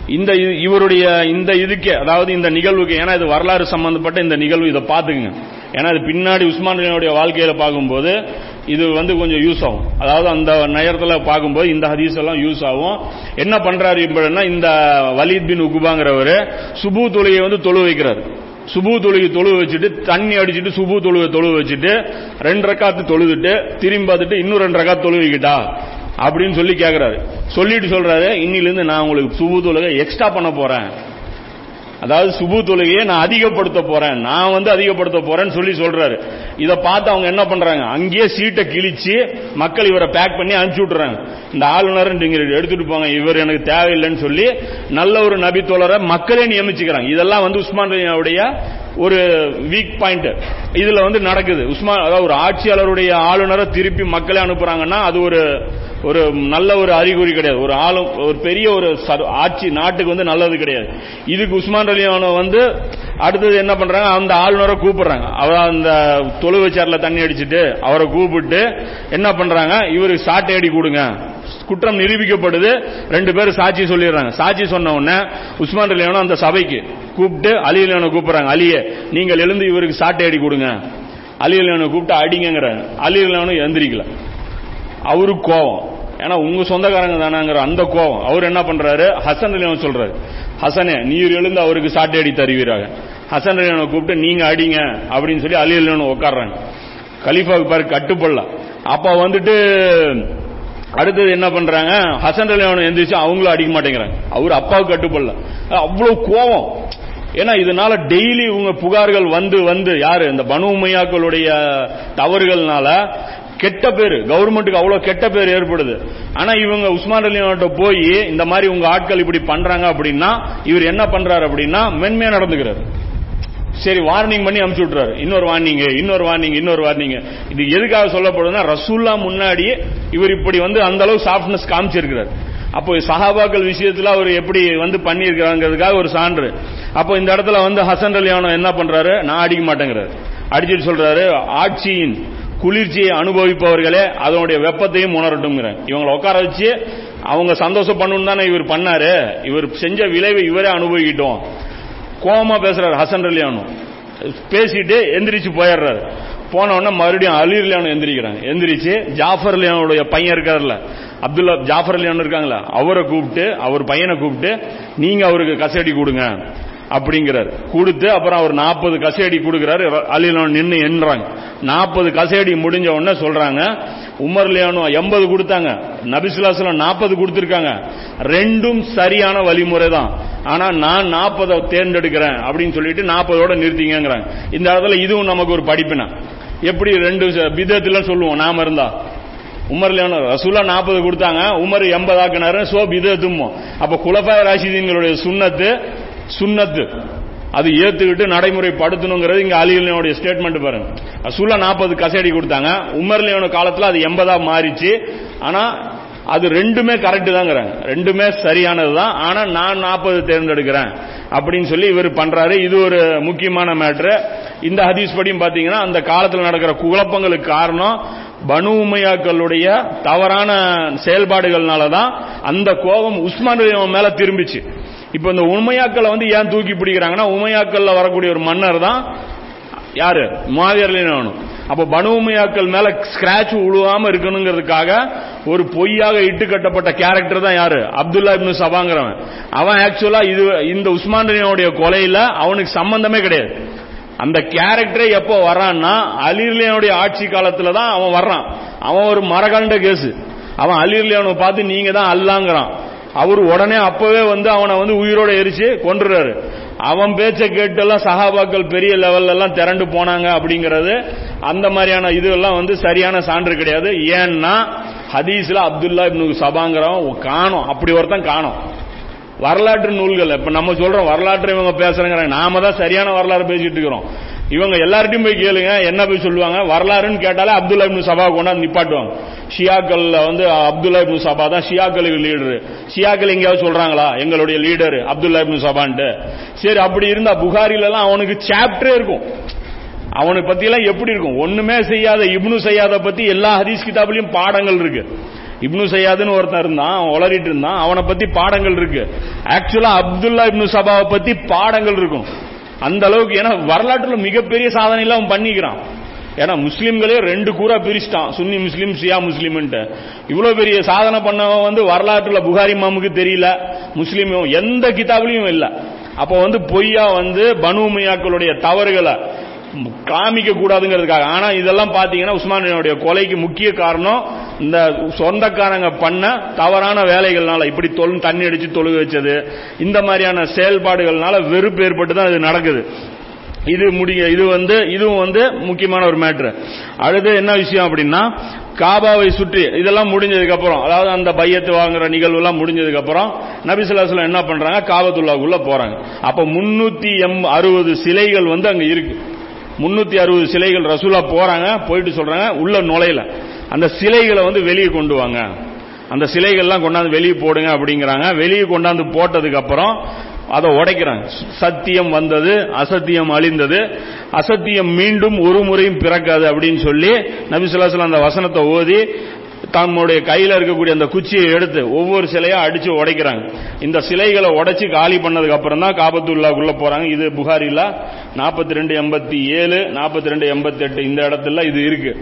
[SPEAKER 1] இந்த இது- இவருடைய இந்த இதுக்கு அதாவது இந்த நிகழ்வுக்கு ஏன்னா இது வரலாறு சம்பந்தப்பட்ட இந்த நிகழ்வு இதை பார்த்துக்குங்க. ஏன்னா இது பின்னாடி உஸ்மான் ரலியனுடைய வாழ்க்கையில பார்க்கும்போது இது வந்து கொஞ்சம் யூஸ் ஆகும். அதாவது அந்த நேரத்தில் பார்க்கும்போது இந்த ஹதீஸ் எல்லாம் யூஸ் ஆகும். என்ன பண்றாரு இப்படின்னா இந்த வலீத் பின் உகுபாங்கிறவரு சுபு தொழுகையை வந்து தொழு வைக்கிறாரு. சுபு தொழுகை தொழு வச்சுட்டு தண்ணி அடிச்சிட்டு சுபு தொழுகை தொழு வச்சுட்டு ரெண்டு ரக்காத்து தொழுதுட்டு திரும்பி பார்த்துட்டு இன்னும் ரெண்டு ரக்காத்து தொழுவிக்கிட்டா அப்படின்னு சொல்லி கேட்கிறாரு சொல்லிட்டு சொல்றாரு இன்னிலிருந்து நான் உங்களுக்கு சுபு தொழுகை எக்ஸ்ட்ரா பண்ண போறேன். அதாவது சுபு தொழுகையை நான் அதிகப்படுத்த போறேன். நான் வந்து அதிகப்படுத்த போறேன்னு சொல்லி சொல்றாரு. இதை பார்த்து அவங்க என்ன பண்றாங்க? அங்கேயே சீட்டை கிழிச்சு மக்கள் இவரை பேக் பண்ணி அனுப்பிச்சு விட்டுறாங்க. இந்த ஆளுநர் எடுத்துட்டு போங்க. இவர் எனக்கு தேவையில்லைன்னு சொல்லி நல்ல ஒரு நபி தோழரை மக்களே நியமிச்சுக்கிறாங்க. இதெல்லாம் வந்து உஸ்மான் உடைய ஒரு வீக் பாயிண்ட் இதுல வந்து நடக்குது. உஸ்மான் அதாவது ஒரு ஆட்சியாளருடைய ஆளுநரை திருப்பி மக்களே அனுப்புறாங்கன்னா அது ஒரு ஒரு நல்ல ஒரு அறிகுறி கிடையாது. ஒரு ஆளும் ஒரு பெரிய ஒரு ஆட்சி நாட்டுக்கு வந்து நல்லது கிடையாது. இதுக்கு உஸ்மான் ரலியானோ வந்து அடுத்தது என்ன பண்றாங்க? அந்த ஆளுநரை கூப்பிடுறாங்க. அவர் அந்த தொழுவை சேர்ல தண்ணி அடிச்சிட்டு அவரை கூப்பிட்டு என்ன பண்றாங்க? இவருக்கு சாட்டை அடி கொடுங்க. குற்றம் நிரூபிக்கப்படுது. ரெண்டு பேரும் சாட்சி சொல்லிடுறாங்க. சாட்சி சொன்ன உடனே உஸ்மான் அலியானோ அந்த சபைக்கு கூப்பிட்டு அலி அலியானோ கூப்பிடுறாங்க. அலியே நீங்கள் எழுந்து இவருக்கு சாட்டை அடி கொடுங்க. அலி அலியானோ கூப்பிட்டு அடிங்கிறாங்க அலி அலியானோ எந்திரிக்கல அவருக்கு கோவம் ஏன்னா உங்க சொந்தக்காரங்க தானாங்கிற அந்த கோவம் அவர் என்ன பண்றாரு? ஹசன் அலியானோ சொல்றாரு. ஹசனே நீர் எழுந்து அவருக்கு சாட்டை அடி தருவீராக. ஹசன் அலியானோ கூப்பிட்டு நீங்க அடிங்க. அப்படின்னு சொல்லி அலி அலியானோ உட்காடுறாங்க கலீஃபாவுக்கு பாரு கட்டுப்படல. அப்ப வந்துட்டு அடுத்தது என்ன பண்றாங்க? ஹசன் ரலியானு எந்திரிச்சு அவங்களும் அடிக்க மாட்டேங்கிறாங்க. அவர் அப்பாவுக்கு கட்டுப்படல. அவ்வளவு கோபம். ஏன்னா இதனால டெய்லி இவங்க புகார்கள் வந்து வந்து யாரு? இந்த பனு உமையாக்களுடைய தவறுகள்னால கெட்ட பேர் கவர்மெண்ட்டுக்கு அவ்வளவு கெட்ட பேர் ஏற்படுது. ஆனா இவங்க உஸ்மான் அலியான்ட்ட போய் இந்த மாதிரி உங்க ஆட்கள் இப்படி பண்றாங்க அப்படின்னா இவர் என்ன பண்றாரு அப்படின்னா மென்மையா நடந்துக்கிறாரு. சரி வார்னிங் பண்ணி அமுச்சு விட்டுறாரு. இன்னொரு வார்னிங் இன்னொரு வார்னிங் இன்னொரு வார்னிங் இது எதுக்காக சொல்லப்படுதுன்னா ரசூல்லா முன்னாடி இவர் இப்படி வந்து அந்த அளவு சாஃப்ட்னஸ் காமிச்சிருக்கிறார். அப்போ சஹாபாக்கள் விஷயத்துல அவர் எப்படி வந்து பண்ணியிருக்கிறாங்கிறதுக்காக ஒரு சான்று. அப்போ இந்த இடத்துல வந்து ஹசன் அலியானோ என்ன பண்றாரு? நான் அடிக்க மாட்டேங்கிறாரு. அடிச்சிட்டு சொல்றாரு ஆட்சியின் குளிர்ச்சியை அனுபவிப்பவர்களே அதனுடைய வெப்பத்தையும் உணரட்டும்ங்கிறேன் இவங்களை உட்கார வச்சு அவங்க சந்தோஷம் பண்ணணும் தானே இவர் பண்ணாரு. இவர் செஞ்ச விளைவை இவரே அனுபவிக்கிட்டோம். கோமா பேசுறாரு ஹசன் ரலியானு. பேசிட்டு எந்திரிச்சு போயிடுறாரு. போன உடனே மறுபடியும் அலி ரலியானு எந்திரிக்கிறாங்க. எந்திரிச்சு ஜாஃபர் லியானுடைய பையன் இருக்காருல்ல அப்துல்லா ஜாஃபர் அலியான் இருக்காங்களா அவரை கூப்பிட்டு அவர் பையனை கூப்பிட்டு நீங்க அவருக்கு கசடி கொடுங்க. அப்படிங்கிறார். கொடுத்து அப்புறம் அவர் நாற்பது கசையடி கொடுக்கிறாரு. அலிலான் நின்று எண்ணுறாங்க நாற்பது கசையடி முடிஞ்ச உடனே சொல்றாங்க உமர்லியானு எண்பது கொடுத்தாங்க. நபிசுல்லாஸ்லாம் நாற்பது கொடுத்துருக்காங்க. ரெண்டும் சரியான வழிமுறை தான் ஆனா நான் நாற்பதை தேர்ந்தெடுக்கிறேன் அப்படின்னு சொல்லிட்டு நாற்பதோட நிறுத்திங்கிறாங்க இந்த இடத்துல இதுவும் நமக்கு ஒரு படிப்பினா. எப்படி ரெண்டு விதத்துல சொல்லுவோம். நாம இருந்தா. உமர்லியான ரசூலா நாற்பது கொடுத்தாங்க. உமர் எண்பது ஆக்கினாரு சோ பிதத்துமோ அப்ப குலபாய ராசிதீன்களுடைய சுண்ணத்து சுண்ணத்து அது ஏத்துக்கிட்டு நடைமுறைப்படுத்தணுங்கிறது இங்க அலிலியோடைய ஸ்டேட்மெண்ட் பாருங்க. ரசூலா நாற்பது கசேடி கொடுத்தாங்க. உமர்லியோட காலத்துல அது எண்பதா மாறிச்சு. ஆனா அது ரெண்டுமே கரெக்ட் தாங்கிறாங்க. ரெண்டுமே சரியானது தான் ஆனா நான் நாற்பது தேர்ந்தெடுக்கிறேன் அப்படின்னு சொல்லி இவர் பண்றாரு. இது ஒரு முக்கியமான மேட்ரு இந்த ஹதீஸ் படியும் பாத்தீங்கன்னா அந்த காலத்தில் நடக்கிற குழப்பங்களுக்கு காரணம் பனு உமையாக்களுடைய தவறான செயல்பாடுகள்னால தான் அந்த கோபம் உஸ்மான் மேல திரும்பிச்சு. இப்ப இந்த உமையாக்களை வந்து ஏன் தூக்கி பிடிக்கிறாங்கன்னா உமையாக்கள்ல வரக்கூடிய ஒரு மன்னர் தான் யாரு? மாவீரலின் அப்ப பனு உமையாக்கள் மேல ஸ்கிராச் உழுவாம இருக்கணுங்கிறதுக்காக ஒரு பொய்யாக இட்டு கட்டப்பட்ட கேரக்டர் தான் யாரு? அப்துல்லா இப்னு சபாங்கிறவன். அவன் ஆக்சுவலா இது இந்த உஸ்மான் கொலையில அவனுக்கு சம்பந்தமே கிடையாது. அந்த கேரக்டரே எப்போ வர்றான்னா அலிர்லியனுடைய ஆட்சி காலத்துல தான் அவன் வர்றான். அவன் ஒரு மரகண்ட கேஸ் அவன் அலிர்லியனை பார்த்து நீங்க தான் அல்லாங்கிறான். அவர் உடனே அப்பவே வந்து அவனை வந்து உயிரோட எரிச்சு கொன்றுறாரு. அவன் பேச்ச கேட்டெல்லாம் சஹாபாக்கள் பெரிய லெவல்ல எல்லாம் திரண்டு போனாங்க அப்படிங்கிறது அந்த மாதிரியான இதெல்லாம் வந்து சரியான சான்று கிடையாது. ஏன்னா ஹதீஸ்ல அப்துல்லா இப்னு சபாங்கிறவன் காணும். அப்படி ஒருத்தன் காணும். வரலாற்று நூல்கள் இப்ப நம்ம சொல்றோம் வரலாற்று இவங்க பேசுறேங்கிறாங்க. நாம தான் சரியான வரலாறு பேசிட்டு இருக்கிறோம். இவங்க எல்லார்ட்டையும் போய் கேளுங்க என்ன போய் சொல்லுவாங்க? வரலாறுன்னு கேட்டாலே அப்துல்லா இப்னு சபா கொண்டாந்து நிப்பாட்டுவாங்க. ஷியாக்கள்ல வந்து அப்துல்லா இப்னு சபா தான் ஷியாக்களுக்கு லீடரு ஷியாக்கள் எங்கேயாவது சொல்றாங்களா? எங்களுடைய லீடர் அப்துல்லா இப்னு சபான்ட்டு. சரி அப்படி இருந்தா புகாரில எல்லாம் அவனுக்கு சாப்டரே இருக்கும். அவனை பத்தி எல்லாம் எப்படி இருக்கும்? ஒண்ணுமே செய்யாத இப்னு செய்யாத பத்தி எல்லா ஹதீஸ் கிதாபிலையும் பாடங்கள் இருக்கு. இப்னு சையாதுன்னு ஒருத்தன் இருந்தான் அவன் உளறிட்டு இருந்தான் அவனை பத்தி பாடங்கள் இருக்கு. ஆக்சுவலா அப்துல்லா இப்னு சபாவை பத்தி பாடங்கள் இருக்கும். அந்த அளவுக்கு ஏன்னா வரலாற்றுல மிகப்பெரிய சாதனை எல்லாம் அவன் பண்ணிக்கிறான். ஏன்னா முஸ்லீம்களே ரெண்டு கூறா பிரிச்சிட்டான். சுன்னி முஸ்லீம் ஷியா முஸ்லீம்ன்ட்டு. இவ்வளவு பெரிய சாதனை பண்ணவன் வந்து வரலாற்றுல புகாரி மாமுக்கு தெரியல. முஸ்லீம் எந்த கிதாபுலையும் இல்ல. அப்போ வந்து பொய்யா வந்து பனுமையாக்களுடைய தவறுகளை காமிக்க கூடாதுங்கிறதுக்காக ஆனா இதெல்லாம் பாத்தீங்கன்னா உஸ்மானியனுடைய கொலைக்கு முக்கிய காரணம் இந்த சொந்தக்காரங்க பண்ண தவறான வேலைகள்னால இப்படி தொல் தண்ணி அடிச்சு தொழுக வச்சது இந்த மாதிரியான செயல்பாடுகள்னால வெறுப்பு ஏற்பட்டு தான் இது நடக்குது. இது முடிய இது வந்து இதுவும் வந்து முக்கியமான ஒரு மேட்ரு. அடுத்து என்ன விஷயம் அப்படின்னா காபாவை சுற்றி இதெல்லாம் முடிஞ்சதுக்கு அப்புறம் அதாவது அந்த பையத்து வாங்குற நிகழ்வு எல்லாம் முடிஞ்சதுக்கு அப்புறம் நபிசுல்லாஸ்லாம் என்ன பண்றாங்க? காபத்துல்லாக்குள்ள போறாங்க. அப்ப முன்னூத்தி எம் அறுபது சிலைகள் வந்து அங்க இருக்கு. முன்னூத்தி அறுபது சிலைகள் ரசூலா போறாங்க போயிட்டு சொல்றாங்க உள்ள நுழையில. அந்த சிலைகளை வந்து வெளியே கொண்டு வாங்க. அந்த சிலைகள்லாம் கொண்டாந்து வெளியே போடுங்க அப்படிங்கிறாங்க. வெளியே கொண்டாந்து போட்டதுக்கு அப்புறம் அதை உடைக்கிறாங்க. சத்தியம் வந்தது அசத்தியம் அழிந்தது. அசத்தியம் மீண்டும் ஒரு முறையும் பிறக்காது அப்படின்னு சொல்லி நபிசுல்லாஸ்லாம் அந்த வசனத்தை ஓதி தம்முடைய கையில் இருக்கக்கூடிய அந்த குச்சியை எடுத்து ஒவ்வொரு சிலையா அடிச்சு உடைக்கிறாங்க. இந்த சிலைகளை உடைச்சு காலி பண்ணதுக்கு அப்புறம் தான் காபத்துல்லாக்குள்ள போறாங்க. இது புகாரில நாற்பத்தி ரெண்டு எண்பத்தி ஏழு நாற்பத்தி ரெண்டு எண்பத்தி எட்டு இந்த இடத்துல இது இருக்கு.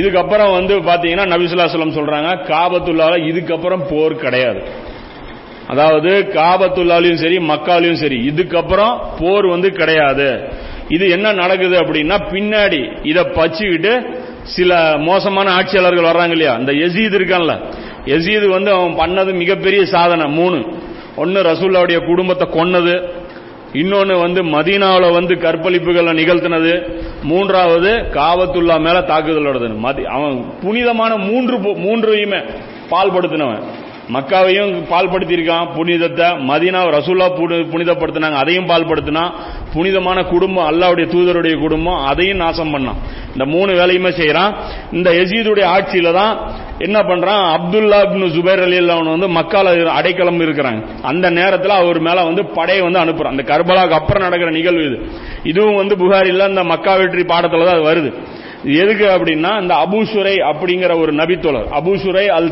[SPEAKER 1] இதுக்கப்புறம் வந்து பாத்தீங்கன்னா நபிசுல்லாசலம் சொல்றாங்க காபத்துல்லால இதுக்கப்புறம் போர் கிடையாது. அதாவது காபத்துள்ளாலையும் சரி மக்காலையும் சரி இதுக்கப்புறம் போர் வந்து கிடையாது. இது என்ன நடக்குது அப்படின்னா பின்னாடி இதை பச்சுக்கிட்டு சில மோசமான ஆட்சியாளர்கள் வர்றாங்க இல்லையா? அந்த எசீது இருக்கான்ல. எசீது வந்து அவன் பண்ணது மிகப்பெரிய சாதனை மூணு. ஒன்னு ரசூல்லாவுடைய குடும்பத்தை கொன்னது. இன்னொன்னு வந்து மதீனாவில் வந்து கற்பழிப்புகளை நிகழ்த்தினது. மூன்றாவது காவத்துல்லா மேல தாக்குதல் நடந்தது. மதி அவன் புனிதமான மூன்று மூன்றையுமே பால்படுத்தினவன். மக்காவையும் பால்படுத்தியிருக்கான் புனிதத்தை மதீனா ரசூல்லா புனிதப்படுத்தினாங்க அதையும் பால்படுத்தினா புனிதமான குடும்பம் அல்லாவுடைய தூதருடைய குடும்பம் அதையும் நாசம் பண்ணான். இந்த மூணு வேலையுமே செய்யறான். இந்த எசீதுடைய ஆட்சியில தான் என்ன பண்றான்? அப்துல்லா இப்னு ஜுபைர் அலி அவன் வந்து மக்கால அடைக்கலம் இருக்கிறாங்க. அந்த நேரத்தில் அவர் மேல வந்து படையை வந்து அனுப்புறான். அந்த கர்பலாக்கு அப்புறம் நடக்கிற நிகழ்வு இது. இதுவும் வந்து புகாரில் இந்த மக்கா வெற்றி பாடத்துல தான் அது வருது. எதுக்கு அப்படின்னா இந்த அபூசுரை அப்படிங்கிற ஒரு நபித்தோழர். அபூசுரை அல்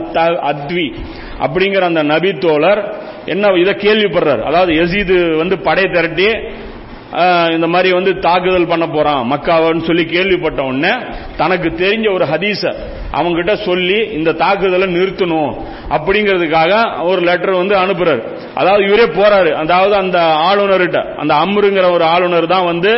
[SPEAKER 1] அத்வி அப்படிங்கிற அந்த நபித்தோழர் என்ன இதை கேள்விப்படுறார். அதாவது எசீது வந்து படை திரட்டி இந்த மாதிரி வந்து தாக்குதல் பண்ண போறான் மக்காவன்னு சொல்லி கேள்விப்பட்ட உடனே தனக்கு தெரிஞ்ச ஒரு ஹதீஸ அவங்ககிட்ட சொல்லி இந்த தாக்குதலை நிறுத்தணும் அப்படிங்கிறதுக்காக ஒரு லெட்டர் வந்து அனுப்புறாரு. அதாவது இவரே போறாரு. அதாவது அந்த ஆளுநர்கிட்ட அந்த அம்ருங்கிற ஒரு ஆளுநர் தான் வந்து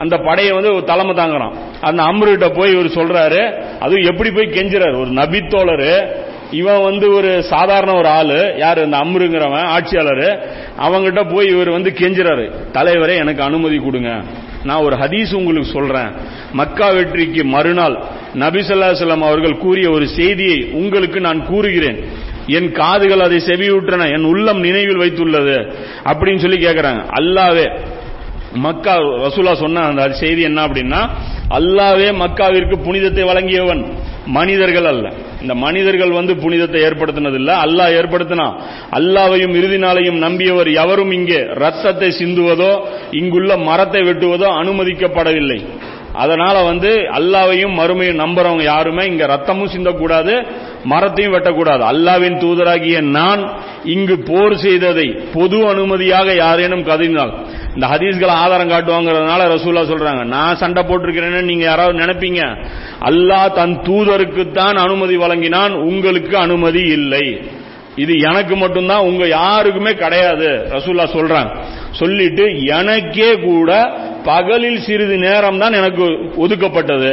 [SPEAKER 1] அந்த படையை வந்து தலைமை தாங்குறான். அந்த அம்ருகிட்ட போய் இவர் சொல்றாரு அது எப்படி போய் கெஞ்சுறாரு? ஒரு நபித்தோழர் இவன் வந்து ஒரு சாதாரண ஒரு ஆளு. யாரு? இந்த அம்ருங்கிறவன் ஆட்சியாளர். அவங்கிட்ட போய் இவர் வந்து கெஞ்சுறாரு. தலைவரே எனக்கு அனுமதி கொடுங்க. நான் ஒரு ஹதீஸ் உங்களுக்கு சொல்றேன். மக்கா வெற்றிக்கு மறுநாள் நபிசல்லாசலம் அவர்கள் கூறிய ஒரு செய்தியை உங்களுக்கு நான் கூறுகிறேன். என் காதுகள் அதை செவியுற்றன என் உள்ளம் நினைவில் வைத்துள்ளது அப்படின்னு சொல்லி கேட்கிறாங்க அல்லாவே மக்கா ரசூலா சொன்ன அந்த செய்தி என்ன அப்படின்னா அல்லாவே மக்காவிற்கு புனிதத்தை வழங்கியவன் மனிதர்கள் அல்ல. இந்த மனிதர்கள் வந்து புனிதத்தை ஏற்படுத்தினதில்ல. அல்லாஹ் ஏற்படுத்தினா அல்லாவையும் இறுதி நாளையும் நம்பியவர் எவரும் இங்கே ரத்தத்தை சிந்துவதோ இங்குள்ள மரத்தை வெட்டுவதோ அனுமதிக்கப்படவில்லை. அதனால வந்து அல்லாவையும் மறுமையும் நம்புறவங்க யாருமே இங்க ரத்தமும் சிந்தக்கூடாது மரத்தையும் வெட்டக்கூடாது. அல்லாவின் தூதராகிய நான் இங்கு போர் செய்ததை பொது அனுமதியாக யாரேனும் கதினால் இந்த ஹதீஸ்களை ஆதாரம் காட்டுவாங்கிறதுனால ரசூல்லா சொல்றாங்க நான் சண்டை போட்டிருக்கிறேன்னு நீங்க யாராவது நினைப்பீங்க? அல்லாஹ் தன் தூதருக்குத்தான் அனுமதி வழங்கினான் உங்களுக்கு அனுமதி இல்லை. இது எனக்கு மட்டும்தான் உங்க யாருக்குமே கிடையாது ரசூல்லா சொல்றாங்க. சொல்லிட்டு எனக்கே கூட பகலில் சிறிது நேரம் தான் எனக்கு ஒதுக்கப்பட்டது.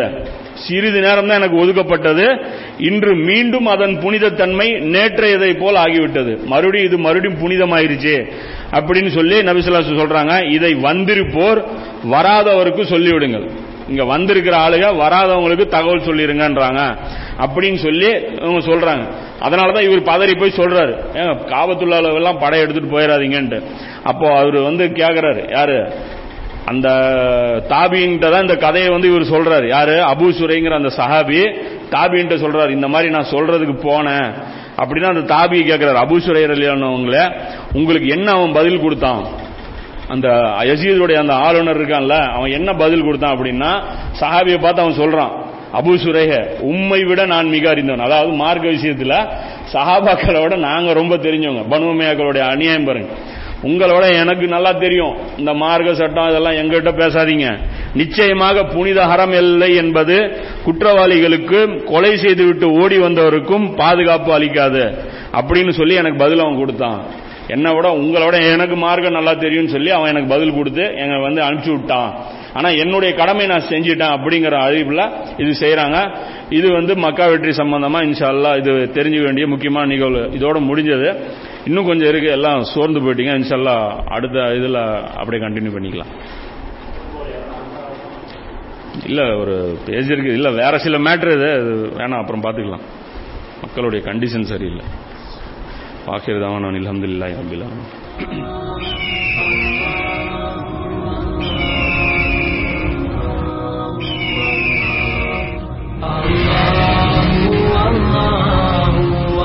[SPEAKER 1] சிறிது நேரம் தான் எனக்கு ஒதுக்கப்பட்டது. இன்று மீண்டும் அதன் புனிதத்தன்மை நேற்றையதை போல் ஆகிவிட்டது. மறுபடியும் இது மறுபடியும் புனிதமாயிருச்சு. அப்படின்னு சொல்லி நபிசுல்லாசு சொல்றாங்க. இதை வந்திருப்போர் வராதவருக்கு சொல்லிவிடுங்கள். இங்க வந்திருக்கிற ஆளுக வராதவங்களுக்கு தகவல் சொல்லிருங்கன்றாங்க. அப்படின்னு சொல்லி இவங்க சொல்றாங்க. அதனாலதான் இவர் பதறி போய் சொல்றாரு. காபத்துள்ள எல்லாம் படம் எடுத்துட்டு போயிடாதீங்கன்ட்டு அப்போ அவர் வந்து கேக்குறாரு. யாரு? அந்த தாபின்ட்ட தான் இந்த கதையை வந்து இவர் சொல்றாரு. யாரு? அபு சுரைங்கிற அந்த சஹாபி தாபின்ட்ட சொல்றாரு இந்த மாதிரி நான் சொல்றதுக்கு போனேன். அப்படின்னா அந்த தாபி கேட்கிறார் அபு சுரையர்கள உங்களுக்கு என்ன அவன் பதில் கொடுத்தான்? அந்த யசீதுடைய அந்த ஆளுநர் இருக்கான்ல அவன் என்ன பதில் கொடுத்தான் அப்படின்னா சஹாபியை பார்த்து அவன் சொல்றான் அபு சுரேக உம்மை விட நான் மிக அறிந்தவன். அதாவது மார்க்க விஷயத்துல விட நாங்க ரொம்ப தெரிஞ்சவங்க பனுமையாக்களுடைய அநியாயம் பாருங்க. உங்களோட எனக்கு நல்லா தெரியும். இந்த மார்க்க சட்டம் இதெல்லாம் எங்கிட்ட பேசாதீங்க. நிச்சயமாக புனித ஹரம் இல்லை என்பது குற்றவாளிகளுக்கு கொலை செய்துவிட்டு ஓடி வந்தவருக்கும் பாதுகாப்பு அளிக்காது. அப்படின்னு சொல்லி எனக்கு பதில் அவன் கொடுத்தான். என்னை விட உங்களோட எனக்கு மார்க்கம் நல்லா தெரியும்னு சொல்லி அவன் எனக்கு பதில் கொடுத்து எங்க வந்து அனுப்பிச்சு விட்டான். ஆனா என்னுடைய கடமை நான் செஞ்சிட்டேன் அப்படிங்கிற அறிவுல இது செய்யறாங்க இது வந்து மக்கா வெற்றி சம்பந்தமா இன்ஷால்லா இது தெரிஞ்சுக்க வேண்டிய முக்கியமான நிகழ்வு. இதோட முடிஞ்சது. இன்னும் கொஞ்சம் இருக்குது எல்லாம் சோர்ந்து போயிட்டீங்க. இன்ஷால்லா அடுத்த இதில் அப்படியே கண்டினியூ பண்ணிக்கலாம். இல்லை ஒரு பேஜ் இருக்குது இல்லை வேறு சில மேட்ரு இது. வேணாம் அப்புறம் பார்த்துக்கலாம். மக்களுடைய கண்டிஷன் சரியில்லை. பாக்கிறதாவன் நான் இல்ஹம்துல்லா அபிலாம்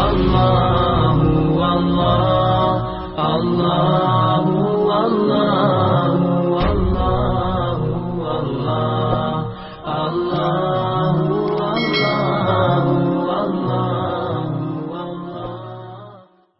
[SPEAKER 1] Allah Allah, Allah.